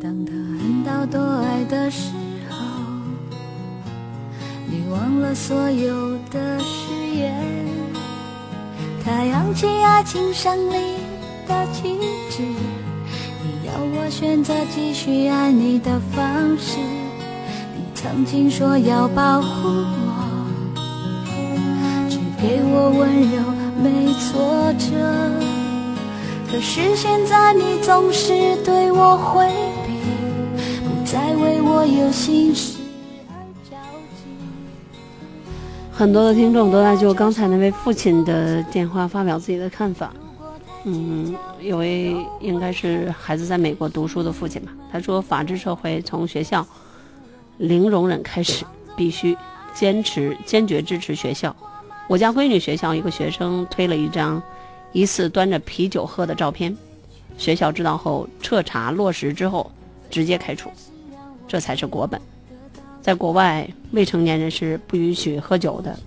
当他恨到多爱的时候，你忘了所有的誓言。他扬起爱情胜利的旗帜，你要我选择继续爱你的方式。曾经说要保护我，只给我温柔，没挫折。可是现在你总是对我回避，不再为我有心事而着急。很多的听众都在就刚才那位父亲的电话发表自己的看法。嗯，有位应该是孩子在美国读书的父亲吧，他说：“法治社会从学校零容忍开始，必须坚持坚决支持学校。”我家闺女学校一个学生推了一张疑似端着啤酒喝的照片，学校知道后彻查落实之后直接开除，这才是国本。在国外，未成年人是不允许喝酒的，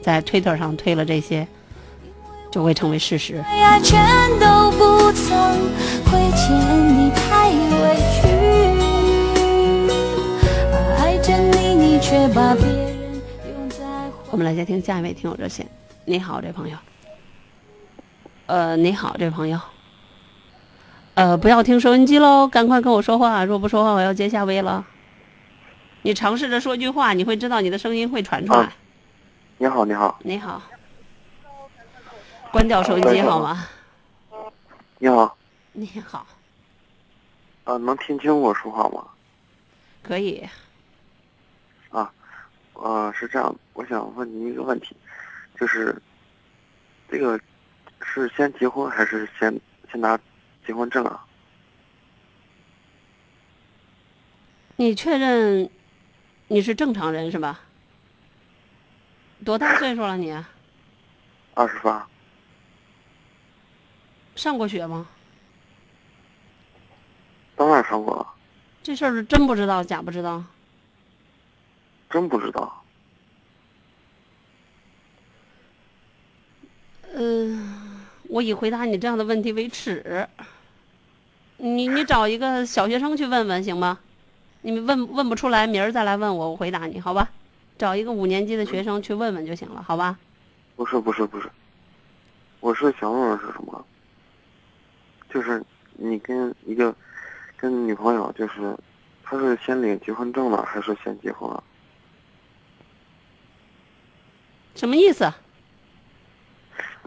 在推特上推了这些，就会成为事实。全都不曾亏欠你，太委屈。你，却把别人拥在我们来接听下一位听友热线。你好，这朋友。呃，你好，这朋友。呃，不要听收音机喽，赶快跟我说话。若不说话，我要接下位了。你尝试着说句话，你会知道你的声音会传出来。啊你好，你好，你好。关掉收音机好吗？你好，你好，啊，能听清我说话吗？可以。啊，呃，是这样，我想问您一个问题，就是这个是先结婚还是先先拿结婚证啊？你确认你是正常人是吧？多大岁数了你？二十八，上过学吗？当然上过了，这事儿是真不知道假不知道？真不知道。嗯、我以回答你这样的问题为耻。你你找一个小学生去问问行吗？你们问问不出来，明儿再来问我，我回答你好吧？找一个五年级的学生去问问就行了，好吧？不是不是不是，我是想问问是什么？就是你跟一个跟女朋友，就是她是先领结婚证了，还是先结婚了？什么意思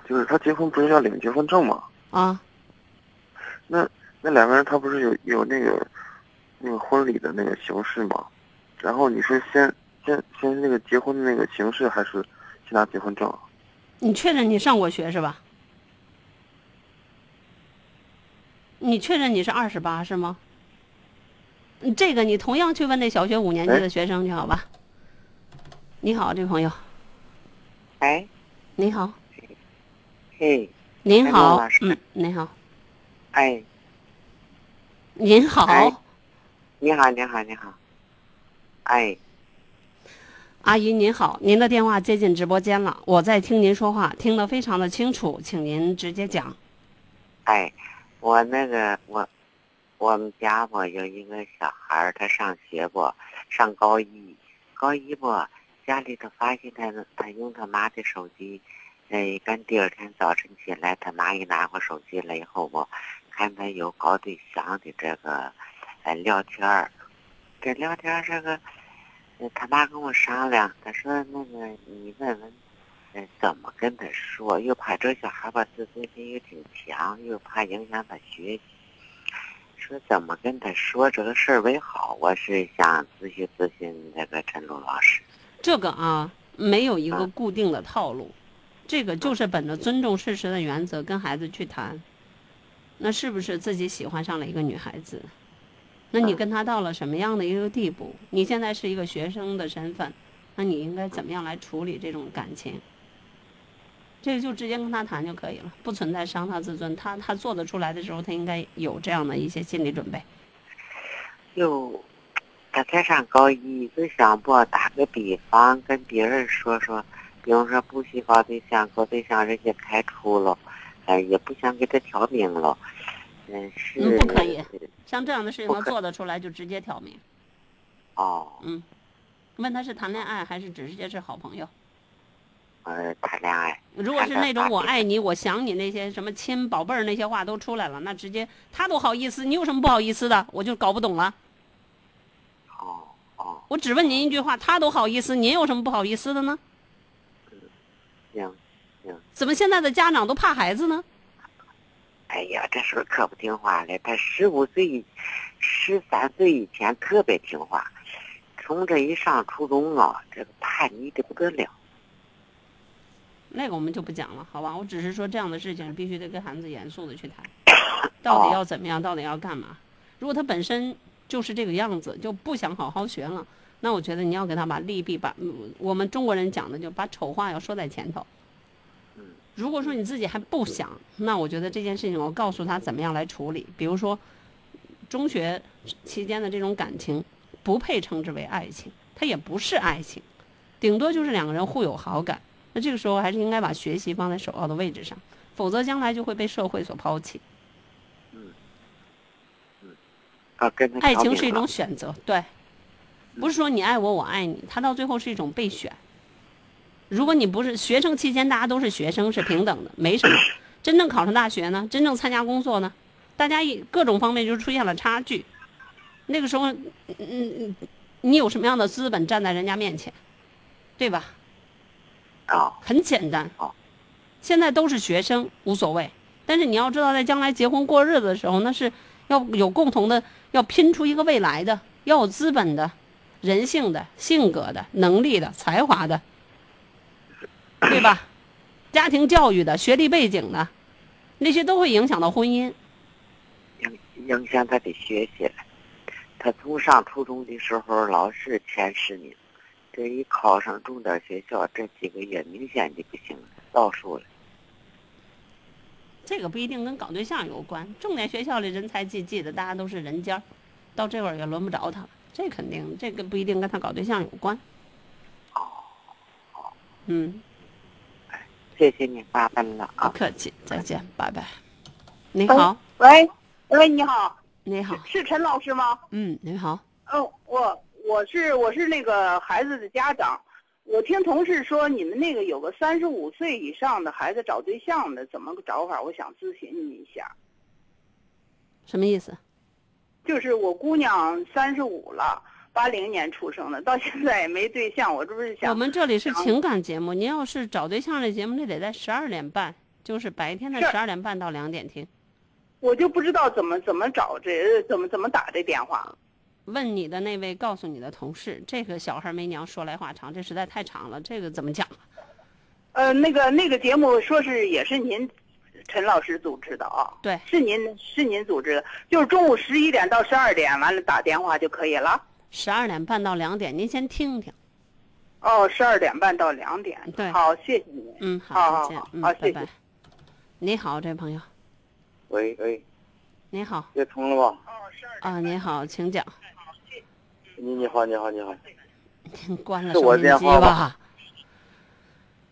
就是他结婚不是要领结婚证吗？啊？那那两个人他不是有有那个那个婚礼的那个形式吗？然后你是先先先那个结婚的那个形式，还是先拿结婚证？你确认你上过学是吧？你确认你是二十八是吗？嗯这个你同样去问那小学五年级的哎学生去好吧？你好，这位朋友，哎，你好，嘿，您哎好嗯，您好，哎，您好，哎。你好，你好，你好，哎，阿姨您好，您的电话接进直播间了，我在听您说话，听得非常的清楚，请您直接讲。哎，我那个我，我们家吧有一个小孩儿，他上学不，上高一，高一不，家里头发现他他用他妈的手机，呃，干第二天早晨起来，他妈一拿过手机来以后我，看他有搞对象的这个，呃，聊天儿，这聊天儿这个，呃他妈跟我商量，他说那个你问问。呃，怎么跟他说？又怕这小孩吧自尊心又挺强，又怕影响他学习。说怎么跟他说这个事儿为好？我是想咨询咨询那个陈露老师。这个啊，没有一个固定的套路，这个就是本着尊重事实的原则跟孩子去谈。那是不是自己喜欢上了一个女孩子？那你跟她到了什么样的一个地步？你现在是一个学生的身份，那你应该怎么样来处理这种感情？这个就直接跟他谈就可以了，不存在伤他自尊。他他做得出来的时候，他应该有这样的一些心理准备。有，他才上高一，就想不打个比方，跟别人说说，比方说不许搞对象，搞对象人家开除了，哎，也不想给他挑明了。嗯，是。嗯不可以像这样的事情，能做得出来就直接挑明。哦，嗯，问他是谈恋爱还是直接是好朋友？呃，谈恋爱。如果是那种我爱你、我想你那些什么亲宝贝儿那些话都出来了，那直接他都好意思，你有什么不好意思的？我就搞不懂了。我只问您一句话，他都好意思，您有什么不好意思的呢？行行。怎么现在的家长都怕孩子呢？哎呀，这时候可不听话了。他十五岁、十三岁以前特别听话，从这一上初中啊，这个叛逆的不得了。那个我们就不讲了，好吧？我只是说这样的事情必须得跟孩子严肃的去谈，到底要怎么样，到底要干嘛？如果他本身就是这个样子，就不想好好学了，那我觉得你要给他把利弊把，嗯我们中国人讲的就把丑话要说在前头。如果说你自己还不想，那我觉得这件事情我告诉他怎么样来处理。比如说，中学期间的这种感情不配称之为爱情，它也不是爱情，顶多就是两个人互有好感。那这个时候还是应该把学习放在首要的位置上，否则将来就会被社会所抛弃。啊，跟他爱情是一种选择，对，不是说你爱我，我爱你，他到最后是一种备选。如果你不是学生期间，大家都是学生，是平等的，没什么。真正考上大学呢，真正参加工作呢，大家以各种方面就出现了差距。那个时候，嗯嗯嗯，你有什么样的资本站在人家面前，对吧？啊，很简单好。现在都是学生，无所谓。但是你要知道，在将来结婚过日子的时候，那是要有共同的，要拼出一个未来的，要有资本的、人性的、性格的、能力的、才华的，对吧？家庭教育的、学历背景的，那些都会影响到婚姻。影影响他的学习了。他从上初中的时候老是前十名，这一考上重点学校，这几个月明显的不行了，倒数了。这个不一定跟搞对象有关，重点学校里人才济济的，大家都是人尖儿，到这会儿也轮不着他了。这肯定，这个不一定跟他搞对象有关。嗯，谢谢你发问了不啊。客气，再见，拜拜。你好，喂，喂，你好，你好，是陈老师吗？嗯，你好，嗯，我我是我是那个孩子的家长，我听同事说你们那个有个三十五岁以上的孩子找对象的，怎么个找法？我想咨询你一下。什么意思？就是我姑娘三十五了，八零年出生的，到现在也没对象，我这不是想我们这里是情感节目，您要是找对象的节目，那得在十二点半，就是白天的是十二点半到两点听。我就不知道怎么怎么找这怎么怎么打这电话。问你的那位告诉你的同事，这个小孩没娘说来话长，这实在太长了，这个怎么讲？呃，那个那个节目说是也是您陈老师组织的啊？对，是您是您组织的，就是中午十一点到十二点，完了打电话就可以了。十二点半到两点，您先听听。哦，十二点半到两点。对，好，谢谢您。嗯，好，好，再见。好，嗯，好，谢谢拜拜。。你好，这位朋友，喂喂，你好接通了吧？啊，你好，请讲。你你好你好你好，您 关了是我收音机电话吧吧？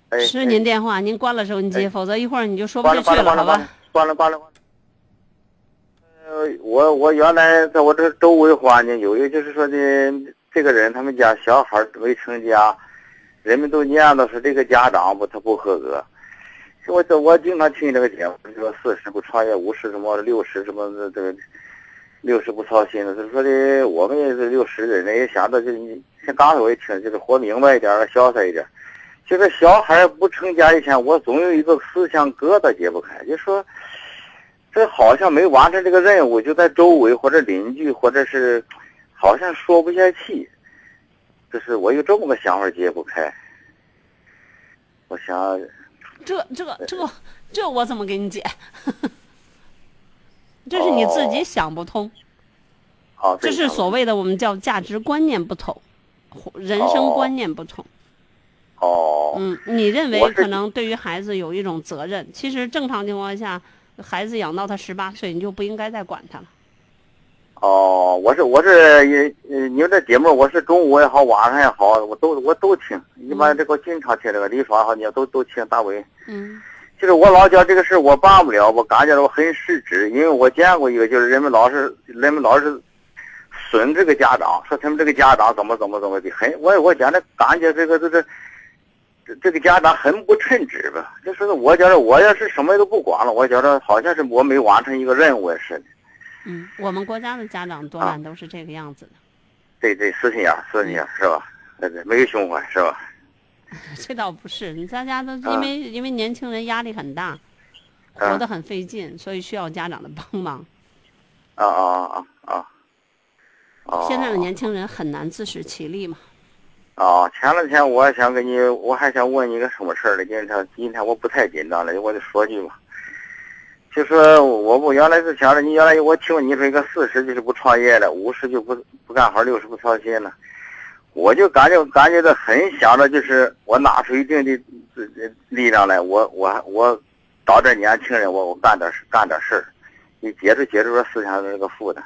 哎，是您电话，您关了收音机，否则一会儿你就说不下去了，好吧？关了关了关了。呃，我我原来在我这周围环境有一个就是说的，这个人他们家小孩儿未成家，人们都念叨说这个家长不他不合格。我这我经常听这个节目，说四十不创业，五十什么六十什么的这个，六十不操心的。就是说的，我们也是六十的人，也想到就是你像刚才我也听，就是活明白一点儿，潇洒一点儿。就是小孩不成家以前，我总有一个思想疙瘩解不开，就说这好像没完成这个任务，就在周围或者邻居或者是好像说不下去，就是我有这么个想法解不开。我想，这这这这我怎么给你解？这是你自己想不通，好，这是所谓的我们叫价值观念不同，人生观念不同。哦，嗯，你认为可能对于孩子有一种责任，其实正常情况下，孩子养到他十八岁，你就不应该再管他了。哦，我是我是也呃，你们这节目我是中午也好，晚上也好，我都我都听。一般这个经常听这个李爽好，你都都听大伟。嗯就是我老觉得这个事儿我办不了，我感觉到我很失职，因为我见过一个，就是人们老是人们老是损这个家长，说他们这个家长怎么怎么怎么的，很我我觉得感觉这个这个这这个家长很不称职吧。就是我觉得我要是什么都不管了，我觉得好像是我没完成一个任务似的。嗯，我们国家的家长多半都是这个样子的。对对，私心眼儿，死心眼是吧？对对，没有胸怀是吧？这倒不是，你大家都啊因为、因为年轻人压力很大，活得很费劲，所以需要家长的帮忙。啊啊啊啊！哦现在的年轻人很难自食其力嘛。啊，前两天我想跟你，我还想问你个什么事儿呢？今天今天我不太紧张了，我就说句吧。就说我不原来是想着你原来我听你说一个四十就是不创业了，五十就不不干活，六十不操心了。我就感觉感觉到很想着，就是我拿出一定的自力量来，我我我找点年轻人，我我干点事干点事儿，你解除解除这思想的这个负担。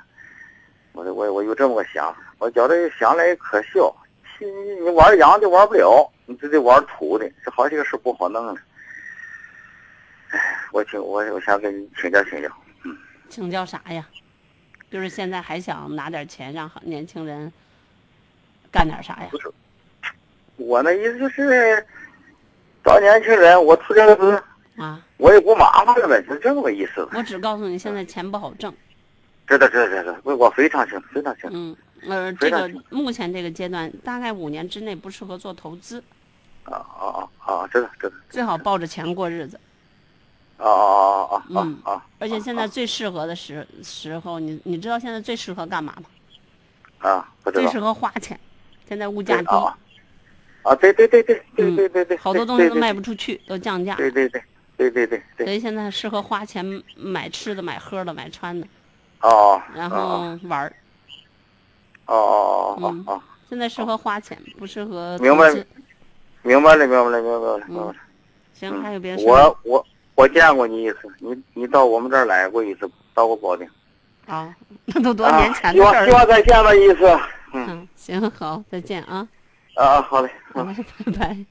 我我我有这么个想法，我觉得想来也可笑。你你玩洋的玩不了，你就得玩土的，这好几个事不好弄了。哎，我请我我想跟你请教请教。嗯请教啥呀？就是现在还想拿点钱让年轻人干点啥呀？我那意思就是找年轻人，我出点资，啊，我也不麻烦了呗，就这么个意思。我只告诉你，现在钱不好挣。知道知道知道，我我非常清非常清。嗯，呃，这个目前这个阶段，大概五年之内不适合做投资，啊啊啊啊！知道知道。最好抱着钱过日子。啊啊啊啊嗯啊啊！而且现在最适合的时时候，你你知道现在最适合干嘛吗？啊，不知道。最适合花钱，现在物价低，啊啊，对对对对对对对对，好多东西都卖不出去，都降价。对对对对对对对。所以现在适合花钱买吃的、买喝的、买穿的，哦。然后玩儿。哦哦哦嗯哦哦。现在适合花钱，不适合明白。明白了，明白了，明白了，明白了。行，还有别的事我我我见过你一次，你你到我们这儿来过一次，到过保定。啊，那都多年前希望的事儿希望再见吧一次。嗯嗯，行，好，再见啊。啊，好嘞，好嘞，拜拜。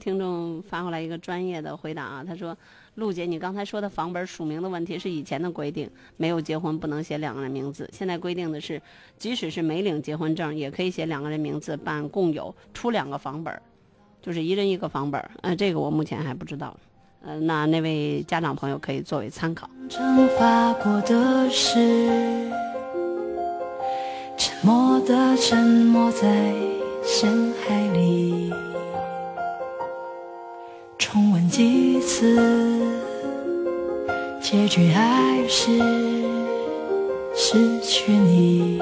听众发过来一个专业的回答啊，他说：“陆姐，你刚才说的房本署名的问题是以前的规定，没有结婚不能写两个人名字。现在规定的是，即使是没领结婚证，也可以写两个人名字办共有，出两个房本，就是一人一个房本儿。呃，这个我目前还不知道。呃，那那位家长朋友可以作为参考。蒸发过的事，沉默的沉默在深海里，几次，结局还是失去你。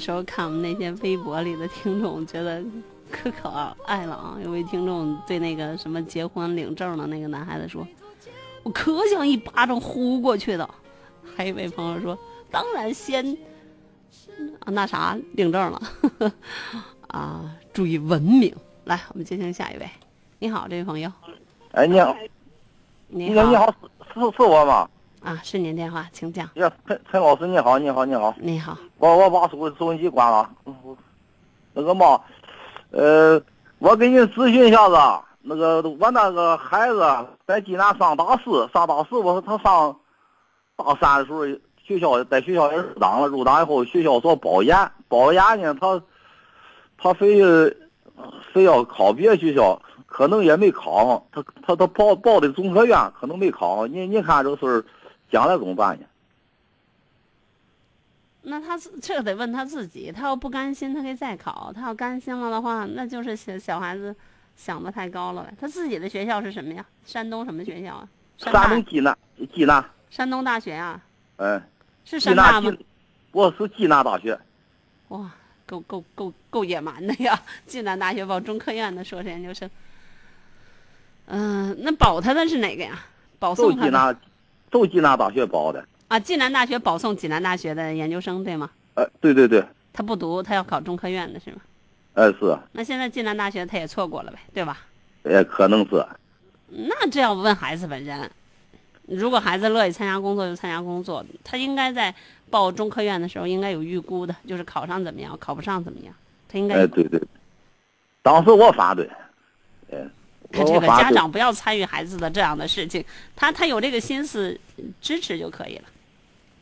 时候看我们那些微博里的听众，觉得可可爱了啊！有位听众对那个什么结婚领证的那个男孩子说：“我可想一巴掌呼过去的。”还有一位朋友说：“当然先啊那啥领证了 啊，注意文明。”来，我们接听下一位。你好，这位朋友。哎，你好，你好，你好，是是是我吗？啊，是您电话，请讲。呀，陈陈老师，你好，你好，你好。你好，我我把收收音机关了。那个嘛，呃，我给您咨询一下子，那个我那个孩子在济南上大四，上大四，我说他上大三的时候，学校在学校也入党了，入党以后学校说保研，保研呢，他他非非要考别的学校，可能也没考上，他他他报报的中科院可能没考上，您您看这个事儿将来怎么办呢？那他自这个得问他自己，他要不甘心，他可以再考；他要甘心了的话，那就是小小孩子想的太高了呗。他自己的学校是什么呀？山东什么学校啊？山山东济南，济南，山东大学啊？嗯，是山大吗？我是济南大学，哇，够够够够野蛮的呀！济南大学报中科院的硕士研究生。嗯、那保他的是哪个呀？保都送他都济南大学保的。啊？济南大学保送济南大学的研究生对吗？呃，对对对，他不读，他要考中科院的是吗？呃是，那现在济南大学他也错过了呗，对吧？也可能是，那这要问孩子本人。如果孩子乐意参加工作就参加工作，他应该在报中科院的时候应该有预估的，就是考上怎么样，考不上怎么样，他应该有。哎对对，当时我反对，哎，看这个家长不要参与孩子的这样的事情，他他有这个心思支持就可以了。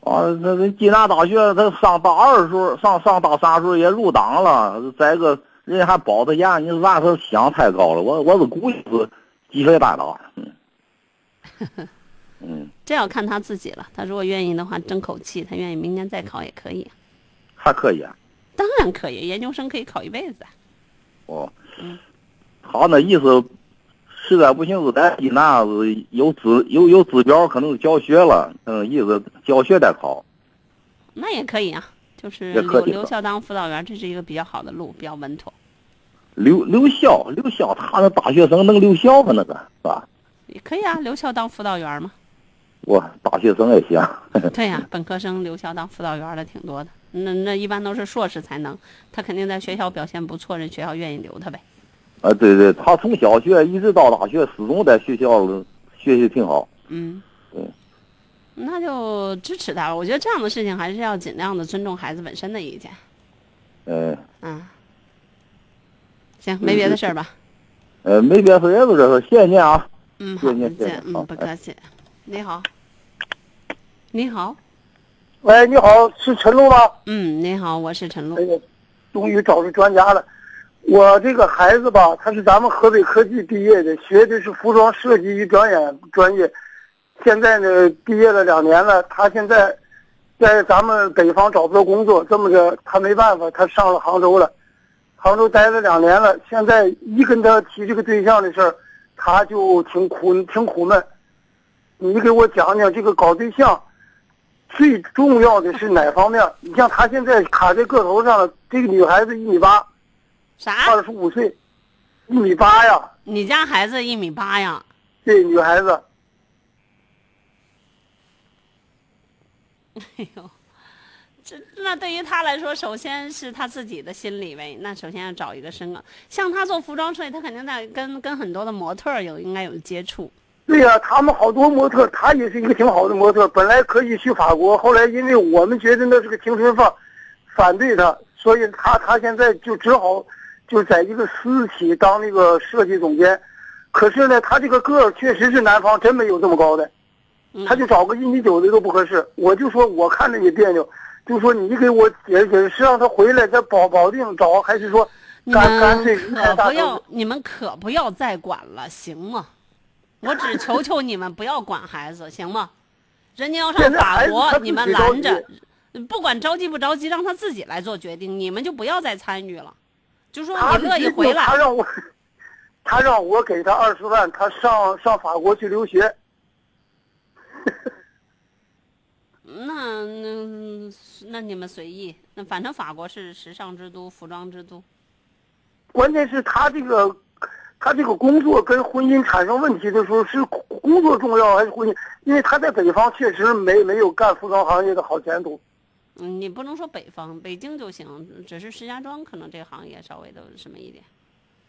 啊，那那济南大学他上大二的时候，上上大三的时候也入党了，再一个人家还保他研，你说俺说想太高了，我我是估计是鸡飞蛋打，嗯，嗯，这要看他自己了。他如果愿意的话，争口气，他愿意明年再考也可以。还可以啊。当然可以，研究生可以考一辈子。哦，嗯他那意思，实在不行是在济南是有指有有指标，可能是教学了，嗯，意思教学再考。那也可以啊，就是留留校当辅导员，这是一个比较好的路，比较稳妥。留留校留校，他那大学生能留校吗？那个是吧？也可以啊，留校当辅导员嘛。我大学生也行。对呀、本科生留校当辅导员的挺多的。那那一般都是硕士才能，他肯定在学校表现不错，人学校愿意留他呗。啊，对对，他从小学一直到大学，始终在学校学习挺好。嗯，对，那就支持他吧。我觉得这样的事情还是要尽量的尊重孩子本身的意见。嗯、嗯，行，没别的事儿吧？呃，没别的事，也就这事，谢谢您啊。嗯，好，谢谢再见。谢谢嗯，不客气。你好，你好，喂，你好，是陈露吗？嗯，你好，我是陈露哎。呀，终于找着专家了。我这个孩子吧，他是咱们河北科技毕业的，学的是服装设计与表演专业。现在呢，毕业了两年了，他现在在咱们北方找不到工作，这么着他没办法，他上了杭州了。杭州待了两年了，现在一跟他提这个对象的事儿，他就挺苦挺苦闷。你给我讲讲这个搞对象，最重要的是哪方面？你像他现在卡在个头上了，这个女孩子一米八，啥？二十五岁，一米八呀，你家孩子一米八呀？对，女孩子，哎呦，这那对于他来说，首先是他自己的心理呗。那首先要找一个身高，像他做服装设计，他肯定在跟跟很多的模特有应该有接触，对呀、他们好多模特，他也是一个挺好的模特，本来可以去法国，后来因为我们觉得那是个青春饭，反对他，所以他他现在就只好就在一个私企当那个设计总监。可是呢，他这个个儿确实是南方真没有这么高的，他就找个一米九的都不合适。我就说我看着也别扭，就说你给我解释解释，是让他回来再保保定找，还是说你干干脆离开大城可不要？，你们可不要再管了，行吗？我只 求求你们不要管孩子，行吗？人家要上法国，你们拦着，不管着急不着急，让他自己来做决定，你们就不要再参与了。就说他你乐意回来，他让我，他让我给他二十万，他上上法国去留学。那那那你们随意。那反正法国是时尚之都，服装之都。关键是他这个，他这个工作跟婚姻产生问题的时候，是工作重要还是婚姻？因为他在北方确实没没有干服装行业的好前途。嗯，你不能说北方，北京就行，只是石家庄可能这个行业稍微的什么一点。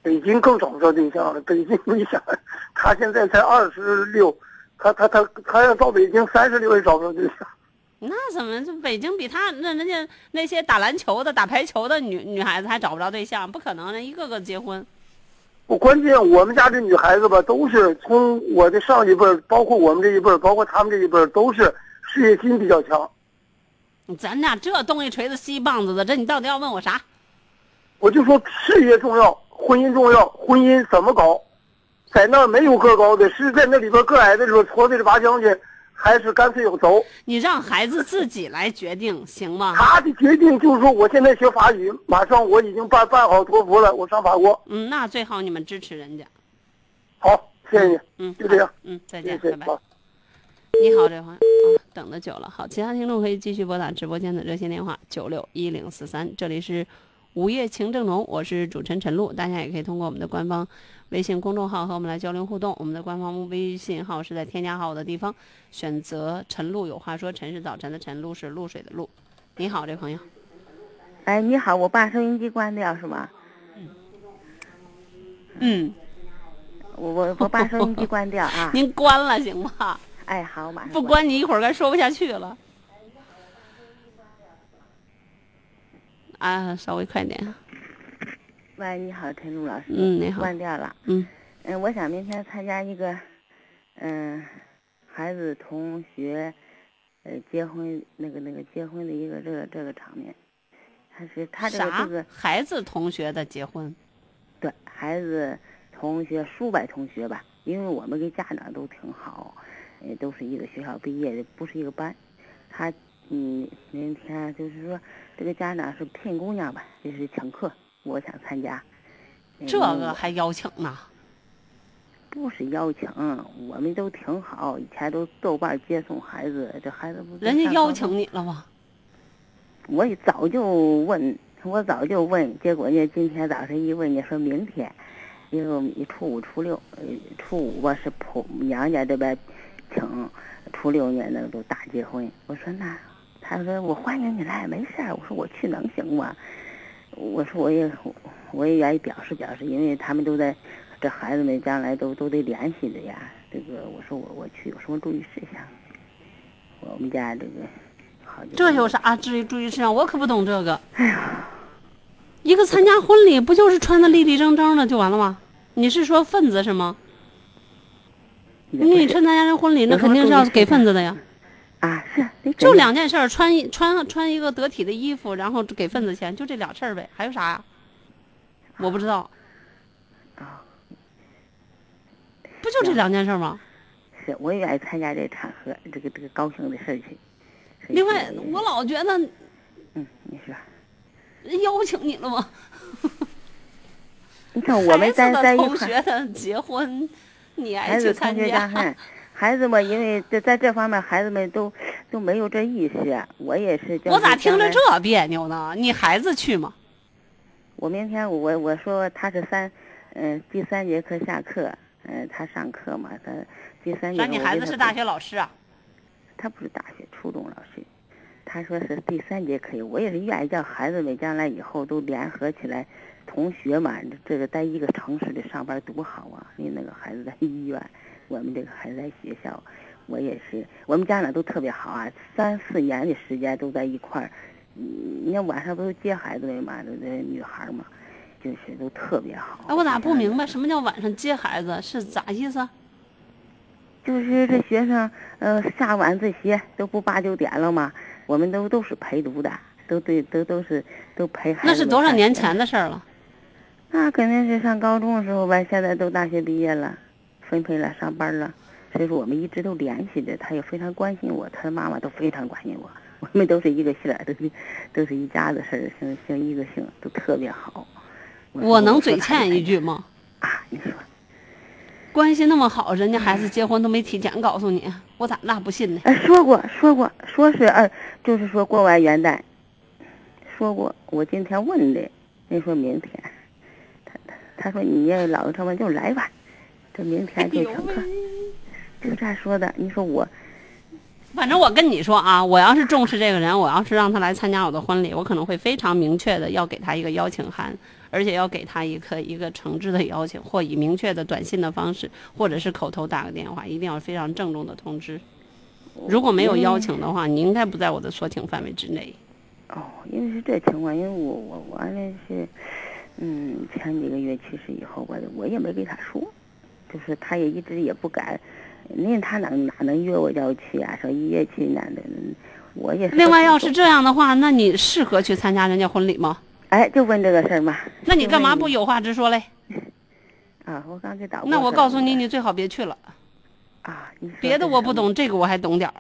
北京更找不着对象了。北京，你想，他现在才二十六，他他他他要到北京三十六也找不着对象。那怎么这北京比他那人家那些打篮球的、打排球的女女孩子还找不着对象？不可能，那一个个结婚。我关键我们家这女孩子吧，都是从我的上一辈，包括我们这一辈，包括他们这一辈，都是事业心比较强。咱俩这东一锤子西一棒子的，这你到底要问我啥？我就说事业重要，婚姻重要，婚姻怎么搞？在那没有个高的，是在那里边个矮的时候搓对着拔将军，还是干脆有轴？你让孩子自己来决定，行吗？他的决定就是说，我现在学法语，马上我已经办办好托福了，我上法国。嗯，那最好你们支持人家。好，谢谢你。嗯，就这样。嗯，再见，拜拜。你好，这位朋友，啊，等的久了。好，其他听众可以继续拨打直播间的热线电话九六一零四三，这里是午夜情正浓，我是主持人陈露，大家也可以通过我们的官方微信公众号和我们来交流互动。我们的官方微信号是在添加好友的地方选择“陈露有话说”，陈是早晨的陈，露是露水的露。你好，这位朋友，哎，你好，我把收音机关掉是吧？嗯，我我我把收音机关掉啊。您关了行吗？哎，好，马上不关你一会儿该说不下去了。啊，稍微快点。喂，你好，陈露老师。嗯你好关掉了。嗯。嗯，我想明天参加一个，嗯、孩子同学，呃，结婚那个那个结婚的一个这个这个场面，他是他这个啥这个孩子同学的结婚？对孩子同学叔伯同学吧，因为我们跟家长都挺好，呃，都是一个学校毕业的，不是一个班。他嗯，明天就是说这个家长是聘姑娘吧，就是请客，我想参加。嗯这个还邀请呢？不是邀请，我们都挺好，以前都豆瓣接送孩子，这孩子不人家邀请你了吗？我也早就问，我早就问，结果呢，今天早晨一问，你说明天，因为我们初五、初六，呃，初五吧是婆娘家这边请，初六呢那都大结婚。我说那，他说我欢迎你来，没事儿。我说我去能行吗？我说我也我也愿意表示表示，因为他们都在，这孩子们将来都都得联系的呀。这个我说我我去有什么注意事项？我们家这个这有啥注意注意事项？我可不懂这个。哎呀，一个参加婚礼不就是穿的立立正正的就完了吗？你是说份子是吗？你参加人婚礼，那肯定是要给份子的呀。啊，是就两件事儿，穿一穿穿一个得体的衣服，然后给份子钱，就这俩事儿呗，还有啥呀？我不知道。啊不就这两件事儿吗？是，我也愿意参加这场合，这个这个高兴的事情。另外，我老觉得嗯，你说，人邀请你了吗？你看我们在在一块儿，同学的结婚，你还去孩子同参加看？孩子们，因为在在这方面，孩子们都都没有这意识。我也是。就是我咋听着这别扭呢？你孩子去吗？我明天我我说他是三，嗯、第三节课下课，嗯、他上课嘛，他第三节说课。你孩子是大学老师啊？他不是大学，初中老师，他说是第三节可以，我也是愿意叫孩子们将来以后都联合起来，同学嘛，这个在一个城市里上班多好啊！你那个孩子在医院，我们这个孩子在学校，我也是，我们家长都特别好啊，三四年的时间都在一块儿。嗯，你看晚上不是接孩子的嘛，这这女孩嘛，就是都特别好。哎，我咋不明白 什么叫晚上接孩子是咋意思？就是这学生，呃，下晚自习都不八九点了吗，我们都都是陪读的，都对，都都是都陪孩子。那是多少年前的事儿了？那肯定是上高中的时候吧，现在都大学毕业了，分配了上班了，所以说我们一直都联系着，他也非常关心我，他的妈妈都非常关心我，我们都是一个姓儿，都是都是一家子事儿，姓姓一个姓，都特别好。我能嘴欠一句吗？啊，你说。关系那么好，人家孩子结婚都没提前告诉你，我咋那不信呢？哎，说过说过，说是呃，就是说过完元旦，说过。我今天问的，人说明天，他他他说你也老成嘛就来吧，这明天就请客，就这样说的。你说我，反正我跟你说啊，我要是重视这个人，我要是让他来参加我的婚礼，我可能会非常明确的要给他一个邀请函。而且要给他一个一个诚挚的邀请，或以明确的短信的方式，或者是口头打个电话，一定要非常郑重的通知。如果没有邀请的话，你应该不在我的所请范围之内。哦，因为是这情况，因为我我我那是，嗯，前几个月去世以后，我我也没给他说，就是他也一直也不敢，因为他哪哪能约我要去啊？说一约去哪的，我也是。另外，要是这样的话，那你适合去参加人家婚礼吗？哎，就问这个事儿嘛。那你干嘛不有话直说嘞？啊，我刚才打。那我告诉你，你最好别去了。啊，你别的我不懂，这个我还懂点儿。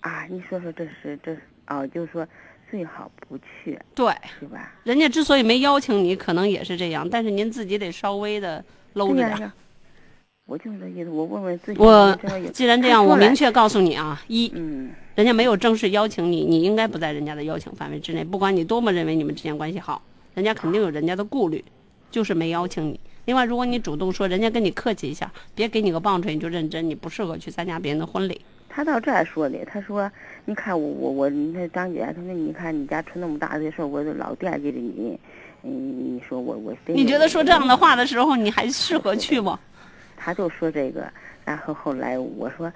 啊，你说说这是这哦，就是说最好不去。对，是吧？人家之所以没邀请你，可能也是这样，但是您自己得稍微的搂着点。我就这意思，我问问自己。我既然这样，我明确告诉你啊，一。嗯。人家没有正式邀请你，你应该不在人家的邀请范围之内。不管你多么认为你们之间关系好，人家肯定有人家的顾虑，就是没邀请你。另外，如果你主动说，人家跟你客气一下，别给你个棒槌你就认真，你不适合去参加别人的婚礼。他到这儿说的，他说：“你看我我我，那张姐，她说你看你家出那么大的事儿，我都老惦记着你。嗯，你说我我。”你觉得说这样的话的时候，你还适合去吗？他就说这个，然后后来我说。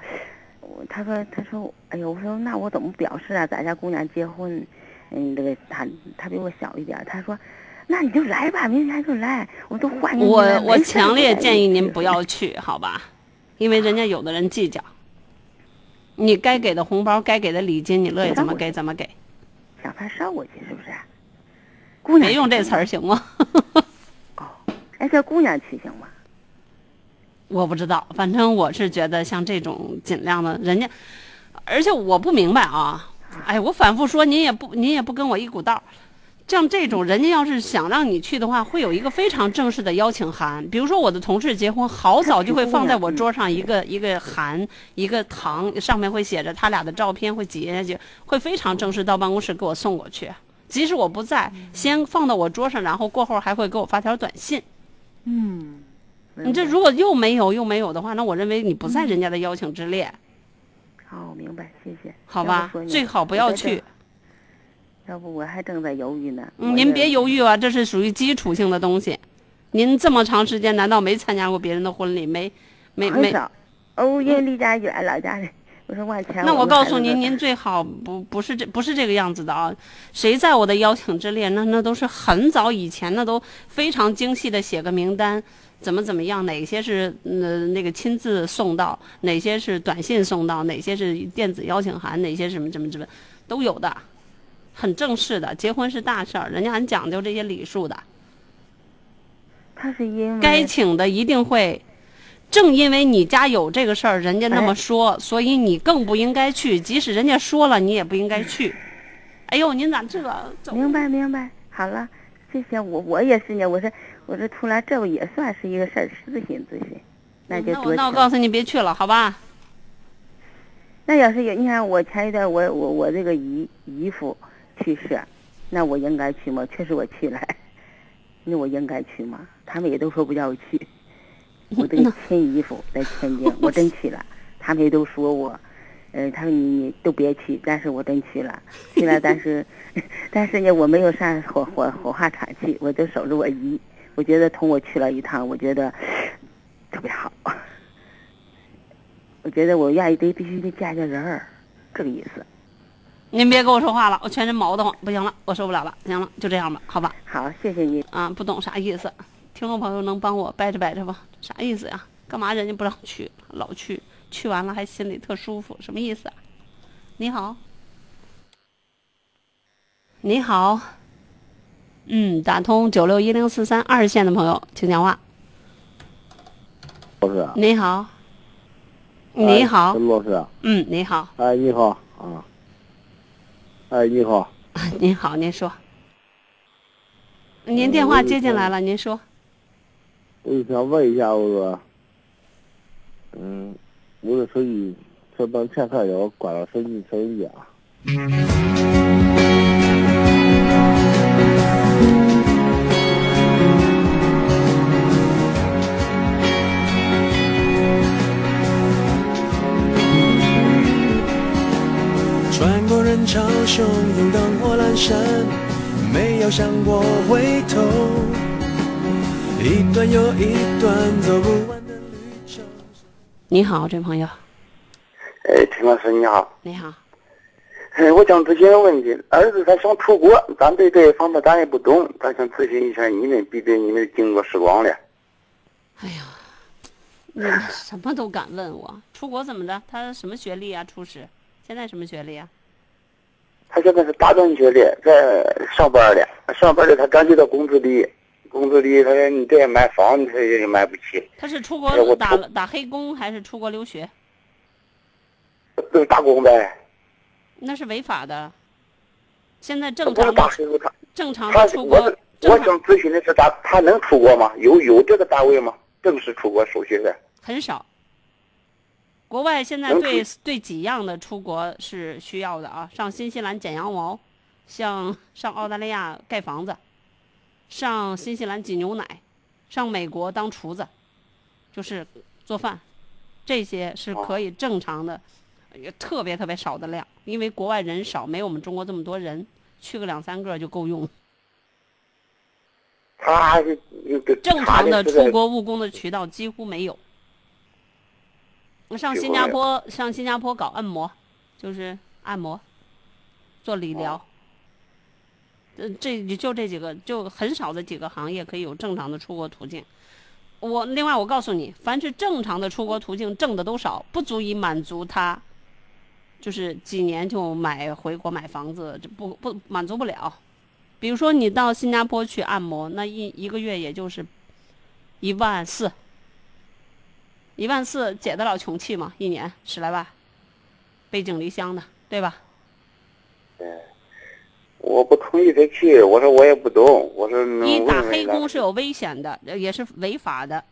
我他说：“他说，哎呦，我说那我怎么表示啊？咱家姑娘结婚，嗯，这个他他比我小一点。他说，那你就来吧，明天就来，我都欢迎你。我我强烈建议您不要去，好吧？因为人家有的人计较。你该给的红包，该给的礼金，你乐意怎么给怎么给。想法捎过去是不是？姑娘别用这词儿行吗？哦，哎，叫姑娘去行吗？”我不知道，反正我是觉得像这种尽量的，人家，而且我不明白啊，哎，我反复说您也不您也不跟我一股道，像这种人家要是想让你去的话，会有一个非常正式的邀请函，比如说我的同事结婚，好早就会放在我桌上一个一个函一个糖，上面会写着他俩的照片，会截下去，会非常正式到办公室给我送过去，即使我不在，先放到我桌上，然后过后还会给我发条短信，嗯。你这如果又没有又没有的话，那我认为你不在人家的邀请之列。好，明白，谢谢。好吧，最好不要去。要不我还正在犹豫呢。您别犹豫啊，这是属于基础性的东西。您这么长时间难道没参加过别人的婚礼？没，没没。哦，因为离家远，老家的。我说往前。那我告诉您，您最好不不是这不是这个样子的啊。谁在我的邀请之列？那那都是很早以前，那都非常精细的写个名单。怎么怎么样？哪些是呃那个亲自送到？哪些是短信送到？哪些是电子邀请函？哪些什么什么什么都有的，很正式的。结婚是大事儿，人家很讲究这些礼数的。他是因为该请的一定会，正因为你家有这个事儿，人家那么说，所以你更不应该去。即使人家说了，你也不应该去。哎呦，您咋这？明白明白，好了，谢谢我，我也是呢，我说。我这出来，这不也算是一个事儿，咨询咨询，那就多。那我告诉你，别去了，好吧？那要是有，你看我前一段，我我我这个姨姨夫去世，那我应该去吗？确实我去了，那我应该去吗？他们也都说不叫我去。我这个亲姨夫在天津，我 真去了，他们也都说我，呃，他说你你都别去，但是我真去了，去了，但是 但是呢，我没有上火火火化场去，我就守着我姨。我觉得同我去了一趟，我觉得 特别好。我觉得我愿意得必须得见见人儿，这个意思。您别跟我说话了，我全身毛得慌，不行了，我受不了了。行了，就这样吧，好吧？好，谢谢你。啊，不懂啥意思，听众朋友能帮我掰扯掰扯吧？啥意思呀？干嘛人家不让去，老去，去完了还心里特舒服，什么意思啊？你好，你好，嗯，打通九六一零四三二线的朋友，请讲话。老师，你好，你好，陈老师，嗯，你好，哎，你好啊，哎，你好，您好，您说，您电话接进来了，您说，我就想问一下，我说，嗯，我的手机这等前三天我关了手机手机啊。汹涌，灯火阑珊，没有想过回头，一段又一段走不完的旅程。你好，这位朋友，哎，陈老师你好，你好，哎，我想咨询个问题，儿子他想出国，咱对这一方面咱也不懂，咱想咨询一下你们，毕竟你们经过时光了。哎呀你什么都敢问我，出国怎么的？他什么学历啊？初始，现在什么学历啊？他现在是大专学历，在上班的，上班的他感觉到工资低，工资低，他说你这买房他也买不起，他是出国打打黑工还是出国留学？就是打工呗。那是违法的。现在正常的打黑工，他正常他的出国我想咨询的是他他能出国吗？有有这个单位吗？正式出国手续的？很少。国外现在能对出对几样的出国是需要的啊，上新西兰剪羊毛，像上澳大利亚盖房子，上新西兰挤牛奶，上美国当厨子，就是做饭，这些是可以正常的，也特别特别少的量，因为国外人少，没有我们中国这么多人，去个两三个就够用。他还是正常的出国务工的渠道几乎没有。上新加坡，上新加坡搞按摩，就是按摩，做理疗。呃，这就这几个，就很少的几个行业可以有正常的出国途径。我另外我告诉你，凡是正常的出国途径，挣的都少，不足以满足他，就是几年就买回国买房子，这不不满足不了。比如说你到新加坡去按摩，那一一个月也就是一万四，一万四解得了穷气吗？一年十来万，背井离乡的，对吧？我不同意他去，我说我也不懂，我说你打黑工是有危险的，呃也是违法的。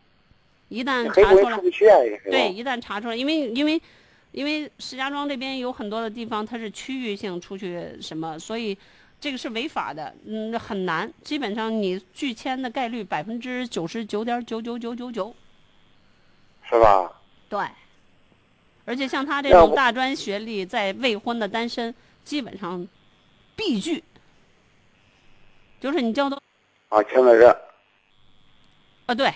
一旦查出来对，一旦查出来，因为因为因为石家庄这边有很多的地方它是区域性出去什么，所以这个是违法的，嗯，很难。基本上你拒签的概率百分之九十九点九九九九九。是吧？对，而且像他这种大专学历，在未婚的单身，基本上必拒。就是你交多啊，签了这啊，对，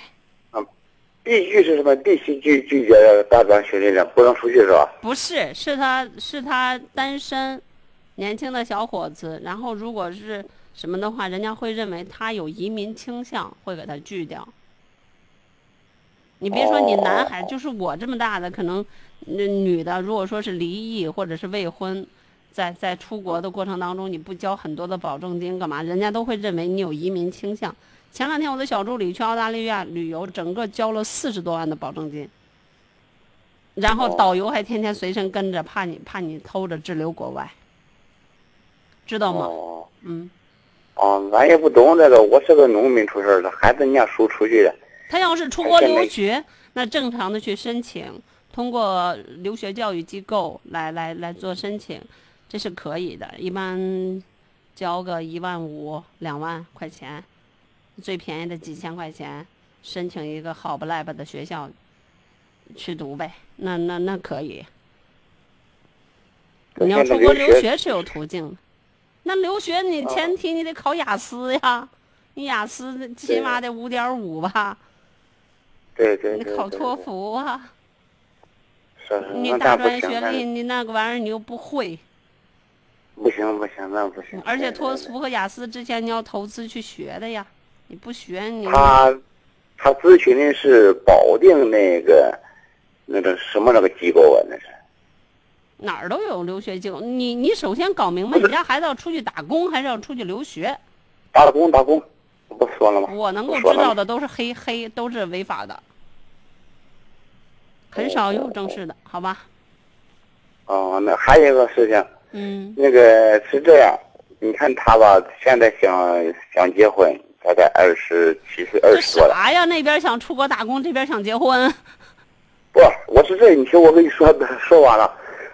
必须是什么？必须拒拒绝大专学历的，不能出去是吧？不是，是他是他单身，年轻的小伙子，然后如果是什么的话，人家会认为他有移民倾向，会给他拒掉。你别说你男孩，就是我这么大的，可能那女的，如果说是离异或者是未婚，在在出国的过程当中，你不交很多的保证金干嘛？人家都会认为你有移民倾向。前两天我的小助理去澳大利亚旅游，整个交了四十多万的保证金，然后导游还天天随身跟着，怕你怕你偷着滞留国外，知道吗？哦嗯，哦，俺也不懂这个，我是个农民出身的，孩子念书出去的。他要是出国留学，那正常的去申请，通过留学教育机构来来来做申请，这是可以的。一般交个一万五、两万块钱，最便宜的几千块钱，申请一个好不赖吧的学校去读呗，那那那可以。你要出国留学是有途径的，那留学你前提你得考雅思呀，你雅思起码得五点五吧，对对你对对考托福啊，是是，你大专学历你那个玩意儿你又不会，不行不行，那不行。而且托福和雅思之前你要投资去学的呀，你不学你他他咨询的是保定那个那个什么那个机构啊？那是哪儿都有留学机构，你你首先搞明白你家孩子要出去打工还是要出去留学，打工打工，不说了吗？我能够知道的都是黑黑，都是违法的，很少有正式的，好吧？哦，那还有一个事情，嗯，那个是这样，你看他吧，现在想想结婚，大概二十七岁、二十多了。啥呀？那边想出国打工，这边想结婚，不，我是这，你听我跟你说说完了。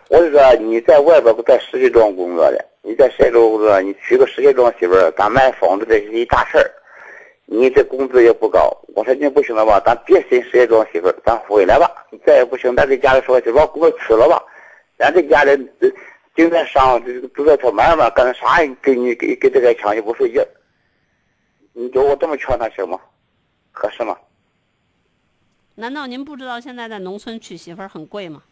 我是说你在外边在石家庄工作的，你在石家庄工作，你娶个石家庄媳妇儿，咱卖房子这是一大事儿，你这工资也不高。我说你不行了吧，咱别寻石家庄媳妇儿，咱回来吧。你再也不行，咱给家里说去，把工作辞了吧。咱这家里呃今天上午都在他买卖干啥，给你给给这个钱也不费劲儿。你叫我这么劝他行吗？合适吗？难道您不知道现在在农村娶媳妇儿很贵吗？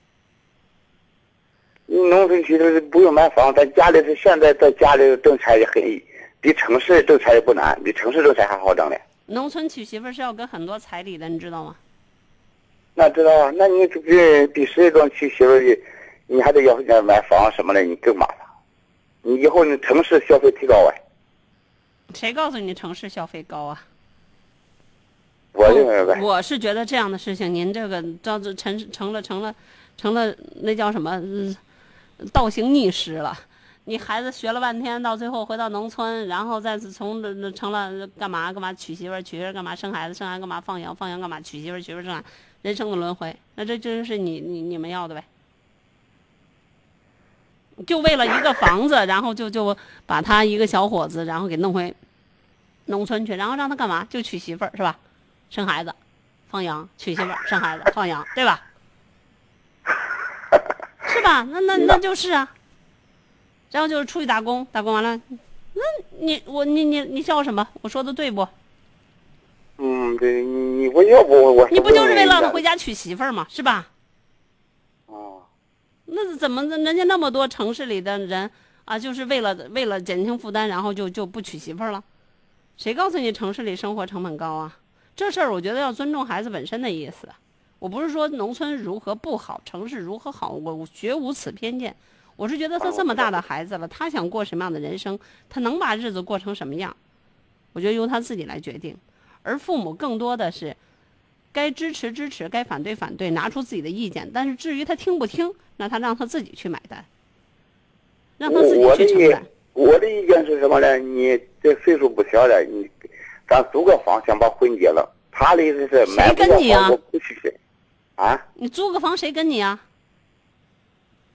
农村其实不用买房，咱家里是现在在家里挣钱也很，比城市挣钱也不难，比城市挣钱还好挣嘞。农村娶媳妇是要跟很多彩礼的，你知道吗？那知道啊？那你就比比石家庄娶媳妇儿去，你还得要人家买房什么的，你更麻烦。你以后你城市消费提高啊，谁告诉你城市消费高啊？我认为呗。我是觉得这样的事情，您这个招致成成了成了成了那叫什么、呃倒行逆施了。你孩子学了半天，到最后回到农村，然后再次从这成了干嘛干嘛娶媳妇儿，娶媳妇干嘛生孩子，生孩子干嘛放羊，放羊干嘛娶媳妇儿，媳妇儿生孩子，人生的轮回。那这就是你你你们要的呗？就为了一个房子，然后就就把他一个小伙子，然后给弄回农村去，然后让他干嘛？就娶媳妇儿是吧？生孩子，放羊，娶媳妇儿，生孩子，放羊，对吧？是吧？那那那就是啊。然后就是出去打工，打工完了，那你我你你你笑什么？我说的对不？嗯，对你你我要不我我你不就是为了让他他回家娶媳妇儿吗？是吧？哦。那怎么人家那么多城市里的人啊，就是为了为了减轻负担，然后就就不娶媳妇儿了？谁告诉你城市里生活成本高啊？这事儿我觉得要尊重孩子本身的意思。我不是说农村如何不好，城市如何好，我绝无此偏见。我是觉得他这么大的孩子了，他想过什么样的人生，他能把日子过成什么样，我觉得由他自己来决定。而父母更多的是该支持支持，该反对反对，拿出自己的意见。但是至于他听不听，那他让他自己去买单，让他自己去承担。我的意见是什么呢？你这岁数不小了，你咱租个房想把婚结了。他的意思是买不了跟你啊房我不去娶。啊？你租个房谁跟你啊？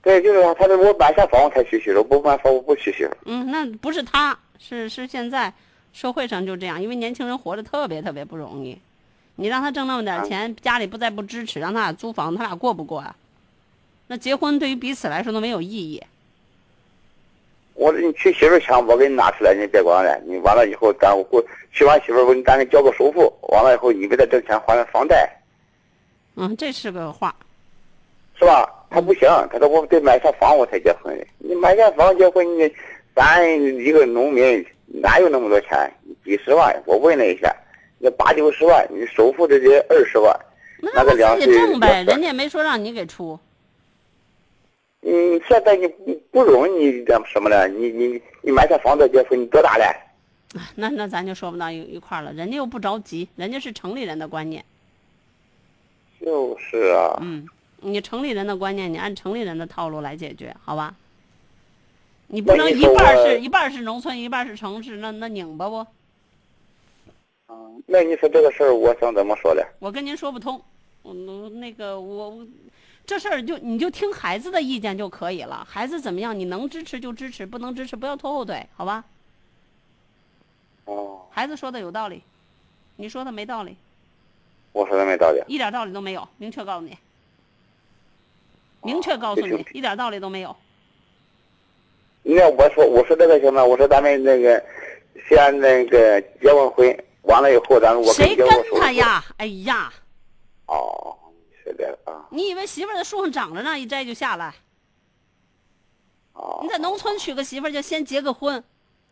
对，就是他说我买下房我才娶媳妇，不买房我不娶媳妇。嗯，那不是他，是是现在社会上就这样，因为年轻人活着特别特别不容易。你让他挣那么点钱，家里不再不支持，让他俩租房，他俩过不过啊？那结婚对于彼此来说都没有意义。我说你娶媳妇钱我给你拿出来，你别管了。你完了以后，咱我过娶完媳妇我给你咱给交个首付，完了以后你给他挣钱还房贷，嗯，这是个话。是吧？他不行，他说我得买套房我才结婚的。你买下房结婚，你咱一个农民哪有那么多钱？几十万，我问了一下，那八九十万，你首付这得二十万，那个两他自己挣呗，人家也没说让你给出。嗯，现在你不不容易，你这什么了？你你你买套房子结婚，你多大了？哎那那咱就说不到一一块儿了，人家又不着急，人家是城里人的观念。就是啊。嗯，你城里人的观念，你按城里人的套路来解决，好吧？你不能一半是一半是农村，一半是城市，那那拧巴不？那你说这个事儿，我想怎么说呢？我跟您说不通，嗯，那个我我这事儿就你就听孩子的意见就可以了，孩子怎么样，你能支持就支持，不能支持不要拖后腿，好吧？哦，孩子说的有道理，你说的没道理，我说的没道理。一点道理都没有，明确告诉你，明确告诉你，一点道理都没有。那我说我说这个什么？我说咱们那个先那个结完婚，完了以后咱们我谁跟他呀？哎呀，哦，是的啊。你以为媳妇儿在树上长着呢，一摘就下来？哦。你在农村娶个媳妇儿就先结个婚，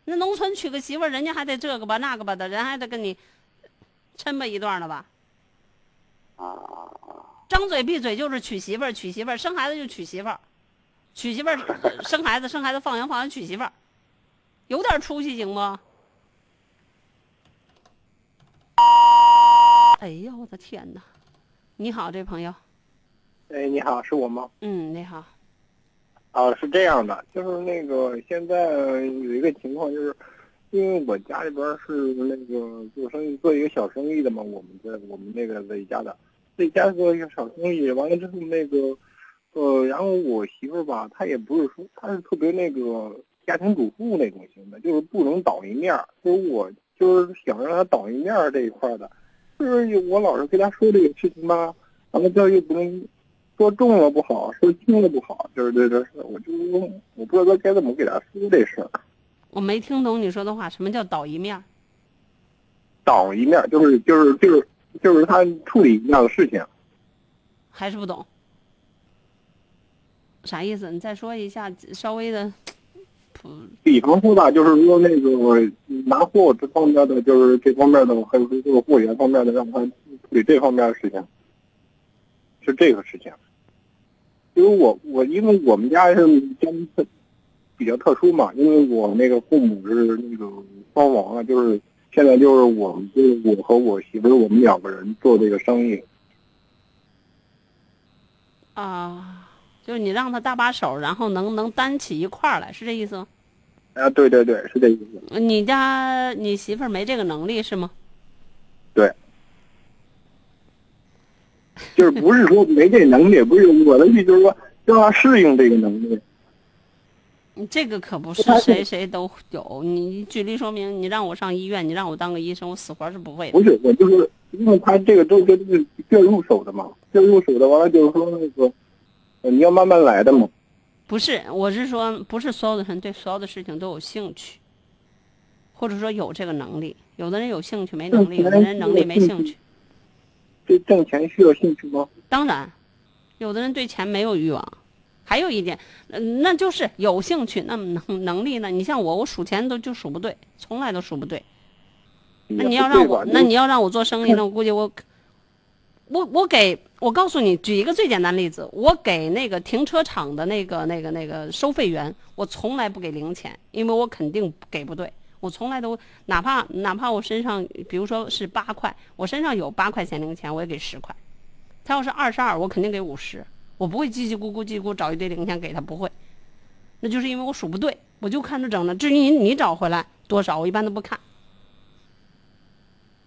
那农村娶个媳妇儿，人家还得这个吧那个吧的，人还得跟你抻吧一段呢吧？啊。张嘴闭嘴就是娶媳妇儿，娶媳妇儿，生孩子就娶媳妇儿，娶媳妇儿生孩子，生孩子放羊放羊娶媳妇儿，有点出息行不？哎呀，我的天哪！你好，这位朋友。哎，你好，是我吗？嗯，你好。啊，是这样的，就是那个现在有一个情况，就是因为我家里边是那个做生意，做一个小生意的嘛，我们在我们那个在家的，在家做一个小生意，完了之后那个，呃，然后我媳妇儿吧，她也不是说她是特别那个家庭主妇那种型的，就是不能倒一面儿，就是我就是想让她倒一面儿这一块儿的，就是我老是跟她说这个事情吧，完了之后又不能。说重了不好，说轻了不好，就是这这事，我就我不知道该怎么给她说这事儿。我没听懂你说的话，什么叫倒一面儿？倒一面就是就是就是就是他处理一样的事情。还是不懂。啥意思？你再说一下，稍微的。比方说吧，就是说那个拿货这方面的，就是这方面的，还有这个货源方面的，让他处理这方面的事情，是这个事情。因为我我因为我们家是家庭比较特殊嘛，因为我那个父母是那个双亡了，就是现在就是我们就是我和我媳妇儿我们两个人做这个生意。啊，就是你让他搭把手，然后能能担起一块儿来，是这意思吗？啊，对对对，是这意思。你家你媳妇儿没这个能力是吗？对。就是不是说没这能力，不是我的意思，就是说让他适应这个能力。你这个可不是谁谁都有。你举例说明，你让我上医院，你让我当个医生，我死活是不会的。不是，我就是因为他这个都都是要入手的嘛，要入手的完了就是说那个，你要慢慢来的嘛。不是，我是说，不是所有的人对所有的事情都有兴趣，或者说有这个能力。有的人有兴趣没能力，有的人能力没兴趣。对挣钱需要兴趣吗？当然，有的人对钱没有欲望。还有一点，嗯，那就是有兴趣，那么能能力呢？你像我，我数钱都就数不对，从来都数不对。那你要让我，那你要让我做生意，那我估计我，我我给我告诉你，举一个最简单例子，我给那个停车场的那个那个那个收费员，我从来不给零钱，因为我肯定给不对。我从来都哪怕哪怕我身上，比如说是八块，我身上有八块钱零钱，我也给十块。他要是二十二，我肯定给五十。我不会叽叽咕咕叽咕找一堆零钱给他，不会。那就是因为我数不对，我就看着整的。至于你你找回来多少，我一般都不看。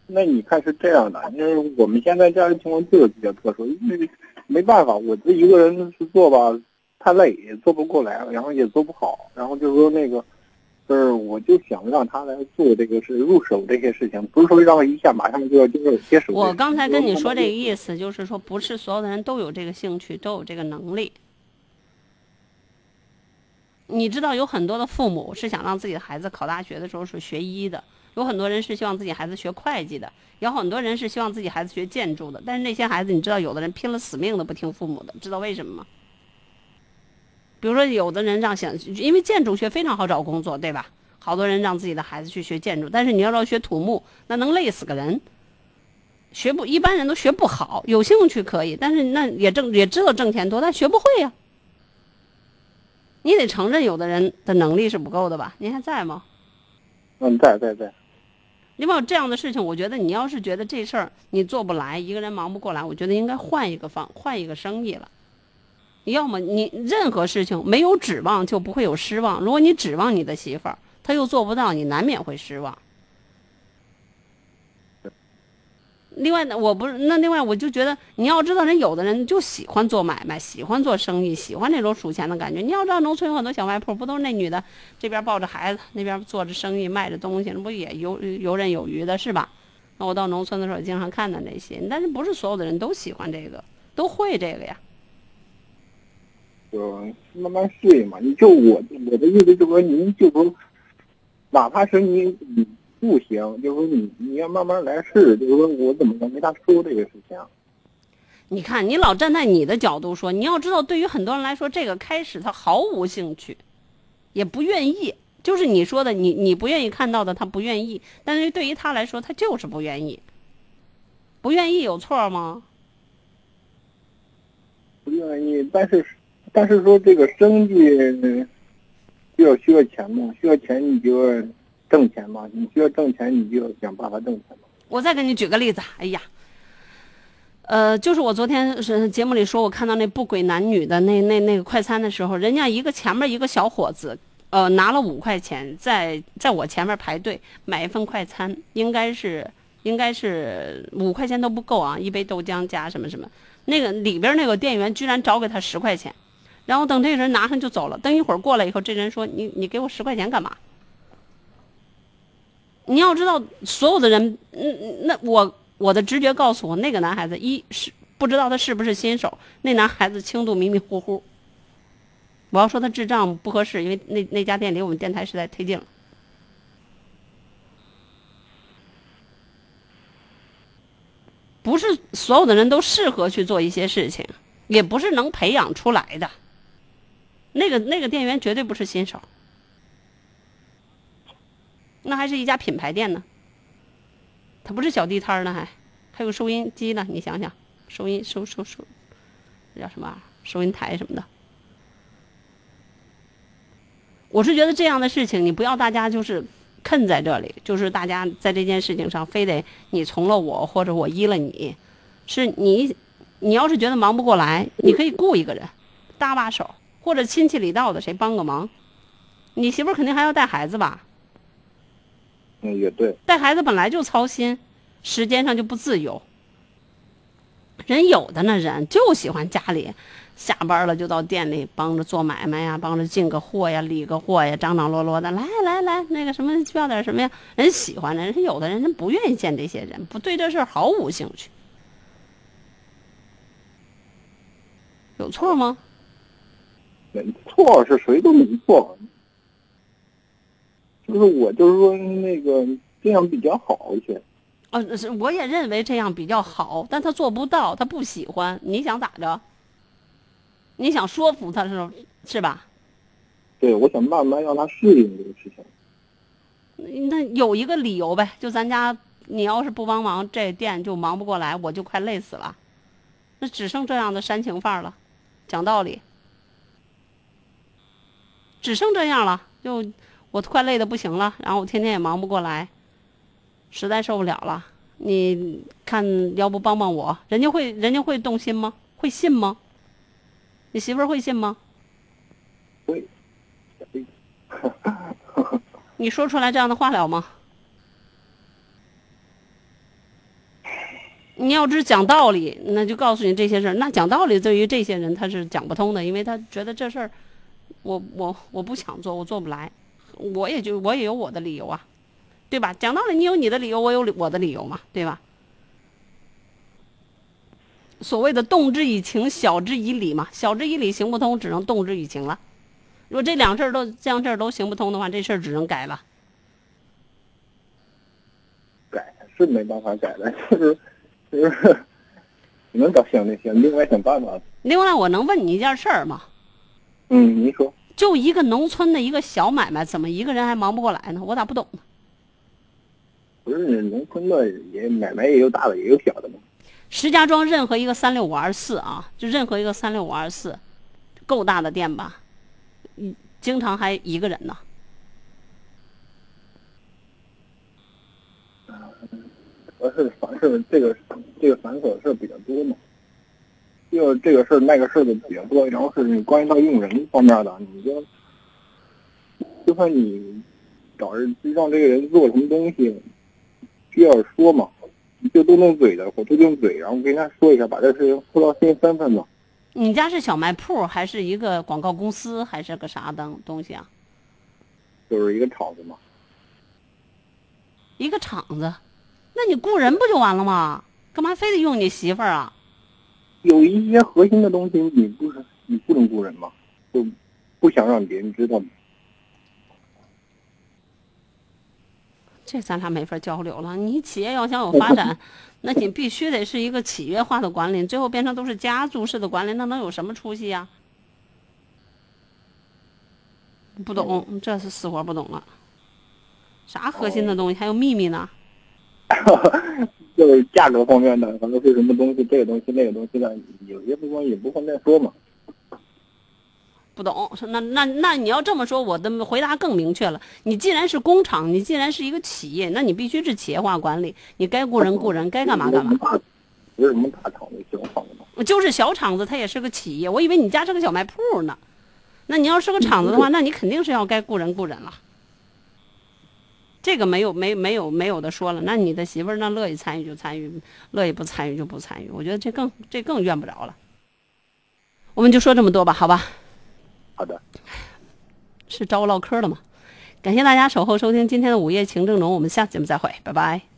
那你看是这样的，因为我们现在家庭情况就是比较特殊，因为没办法，我自己一个人去做吧，太累，也做不过来，然后也做不好，然后就是说那个。就是我就想让他来做这个是入手这些事情，不是说让他一下马上就要就是接手。我刚才跟你说这个意思，就是说不是所有的人都有这个兴趣，都有这个能力。你知道有很多的父母是想让自己的孩子考大学的时候是学医的，有很多人是希望自己孩子学会计的，有很多人是希望自己孩子学建筑的。但是那些孩子，你知道，有的人拼了死命的不听父母的，知道为什么吗？比如说，有的人让想，因为建筑学非常好找工作，对吧？好多人让自己的孩子去学建筑，但是你要说学土木，那能累死个人。学不一般人都学不好，有兴趣可以，但是那也挣也知道挣钱多，但学不会呀。你得承认，有的人的能力是不够的吧？您还在吗？嗯，在在在。另外这样的事情，我觉得你要是觉得这事儿你做不来，一个人忙不过来，我觉得应该换一个方，换一个生意了。要么你任何事情没有指望就不会有失望。如果你指望你的媳妇儿，她又做不到，你难免会失望。另外呢，我不是那另外我就觉得你要知道，人有的人就喜欢做买卖，喜欢做生意，喜欢那种数钱的感觉。你要知道，农村有很多小卖铺，不都是那女的这边抱着孩子，那边做着生意，卖着东西，那不也游游刃有余的是吧？那我到农村的时候，经常看到那些，但是不是所有的人都喜欢这个，都会这个呀？就慢慢适应嘛。你就我我的意思就是说，您就说，哪怕是你你不行，就是说你你要慢慢来试，就是说我怎么能跟他说这个事情啊？你看，你老站在你的角度说，你要知道，对于很多人来说，这个开始他毫无兴趣，也不愿意。就是你说的，你你不愿意看到的，他不愿意。但是对于他来说，他就是不愿意。不愿意有错吗？不愿意，但是但是说这个生计就要需要钱嘛，需要钱你就挣钱嘛，你需要挣钱你就要想办法挣钱嘛。我再给你举个例子，哎呀，呃，就是我昨天是节目里说，我看到那不轨男女的那那那个快餐的时候，人家一个前面一个小伙子，呃，拿了五块钱，在在我前面排队买一份快餐，应该是应该是五块钱都不够啊，一杯豆浆加什么什么，那个里边那个店员居然找给他十块钱，然后等这个人拿上就走了，等一会儿过来以后，这人说你你给我十块钱干嘛？你要知道，所有的人，嗯，那我我的直觉告诉我，那个男孩子一是不知道他是不是新手，那男孩子轻度迷迷糊糊。我要说他智障不合适，因为那那家店离我们电台实在忒近了。不是所有的人都适合去做一些事情，也不是能培养出来的。那个那个店员绝对不是新手。那还是一家品牌店呢，它不是小地摊儿呢，还还有收音机呢。你想想，收音收收收，那叫什么？收音台什么的。我是觉得这样的事情，你不要大家就是坑在这里，就是大家在这件事情上非得你从了我或者我依了你，是你，你要是觉得忙不过来，你可以雇一个人搭把手，或者亲戚里道的谁帮个忙。你媳妇儿肯定还要带孩子吧？嗯，也对。带孩子本来就操心，时间上就不自由。人有的那人就喜欢家里，下班了就到店里帮着做买卖呀，帮着进个货呀，理个货呀，张张罗罗的。来来来，那个什么需要点什么呀？人喜欢的，人有的人人不愿意见这些人，不对这事儿毫无兴趣。有错吗？没错，是谁都没错。就是我，就是说那个这样比较好一些。呃，是我也认为这样比较好，但他做不到，他不喜欢。你想咋着？你想说服他是是吧？对，我想慢慢让他适应这个事情。那有一个理由呗，就咱家，你要是不帮忙，这店就忙不过来，我就快累死了。那只剩这样的煽情范儿了，讲道理，只剩这样了，就。我快累的不行了，然后我天天也忙不过来，实在受不了了。你看，要不帮帮我？人家会，人家会动心吗？会信吗？你媳妇儿会信吗？会。你说出来这样的话了吗？你要只讲道理，那就告诉你这些事儿。那讲道理对于这些人他是讲不通的，因为他觉得这事儿，我我我不想做，我做不来。我也就我也有我的理由啊，对吧？讲道理，你有你的理由，我有我的理由嘛，对吧？所谓的动之以情，晓之以理嘛，晓之以理行不通，只能动之以情了。如果这两事儿都这样事儿都行不通的话，这事儿只能改了。改是没办法改的，就是就是只能找想那些另外想办法。另外，我能问你一件事儿吗？嗯，您说。就一个农村的一个小买卖，怎么一个人还忙不过来呢？我咋不懂呢？不是农村的也买卖也有大的也有小的嘛。石家庄任何一个三六五二四啊，就任何一个三六五二四，够大的店吧？嗯，经常还一个人呢。主要是凡是这个这个繁琐的事比较多嘛。就这个事儿那个事儿的比较多，然后是关于到用人方面的，你就就算你找人让这个人做什么东西，需要说嘛，就动动嘴的，或动动嘴，然后跟他说一下，把这事情说到心三分嘛。你家是小卖铺，还是一个广告公司，还是个啥的东西啊？就是一个厂子嘛。一个厂子，那你雇人不就完了吗？干嘛非得用你媳妇儿啊？有一些核心的东西，你不是你不能雇人吗？就不想让别人知道嘛。这咱俩没法交流了。你企业要想有发展，那你必须得是一个企业化的管理，最后变成都是家族式的管理，那能有什么出息呀？不懂，这是死活不懂了。啥核心的东西还有秘密呢？就是价格方面的，反正是什么东西，这个东西那个东西的，有些地方也不方便说嘛。不懂，那那那你要这么说，我的回答更明确了。你既然是工厂，你既然是一个企业，那你必须是企业化管理，你该雇人雇人，该干嘛干嘛。有什么大厂子、小厂子吗？就是小厂子，它也是个企业。我以为你家是个小卖铺呢。那你要是个厂子的话，那你肯定是要该雇人雇人了。这个没有没没有没有的说了。那你的媳妇儿那乐意参与就参与，乐意不参与就不参与。我觉得这更这更怨不着了。我们就说这么多吧，好吧？好的。是找我唠嗑了吗？感谢大家守候收听今天的午夜情正浓，我们下次节目再会，拜拜。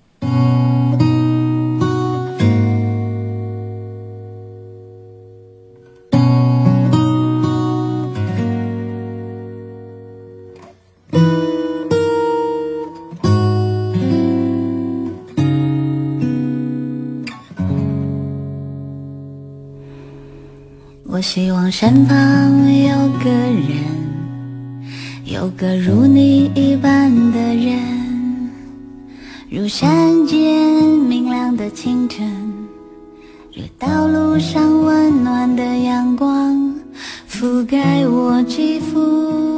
希望身旁有个人，有个如你一般的人，如山间明亮的清晨，如道路上温暖的阳光，覆盖我肌肤，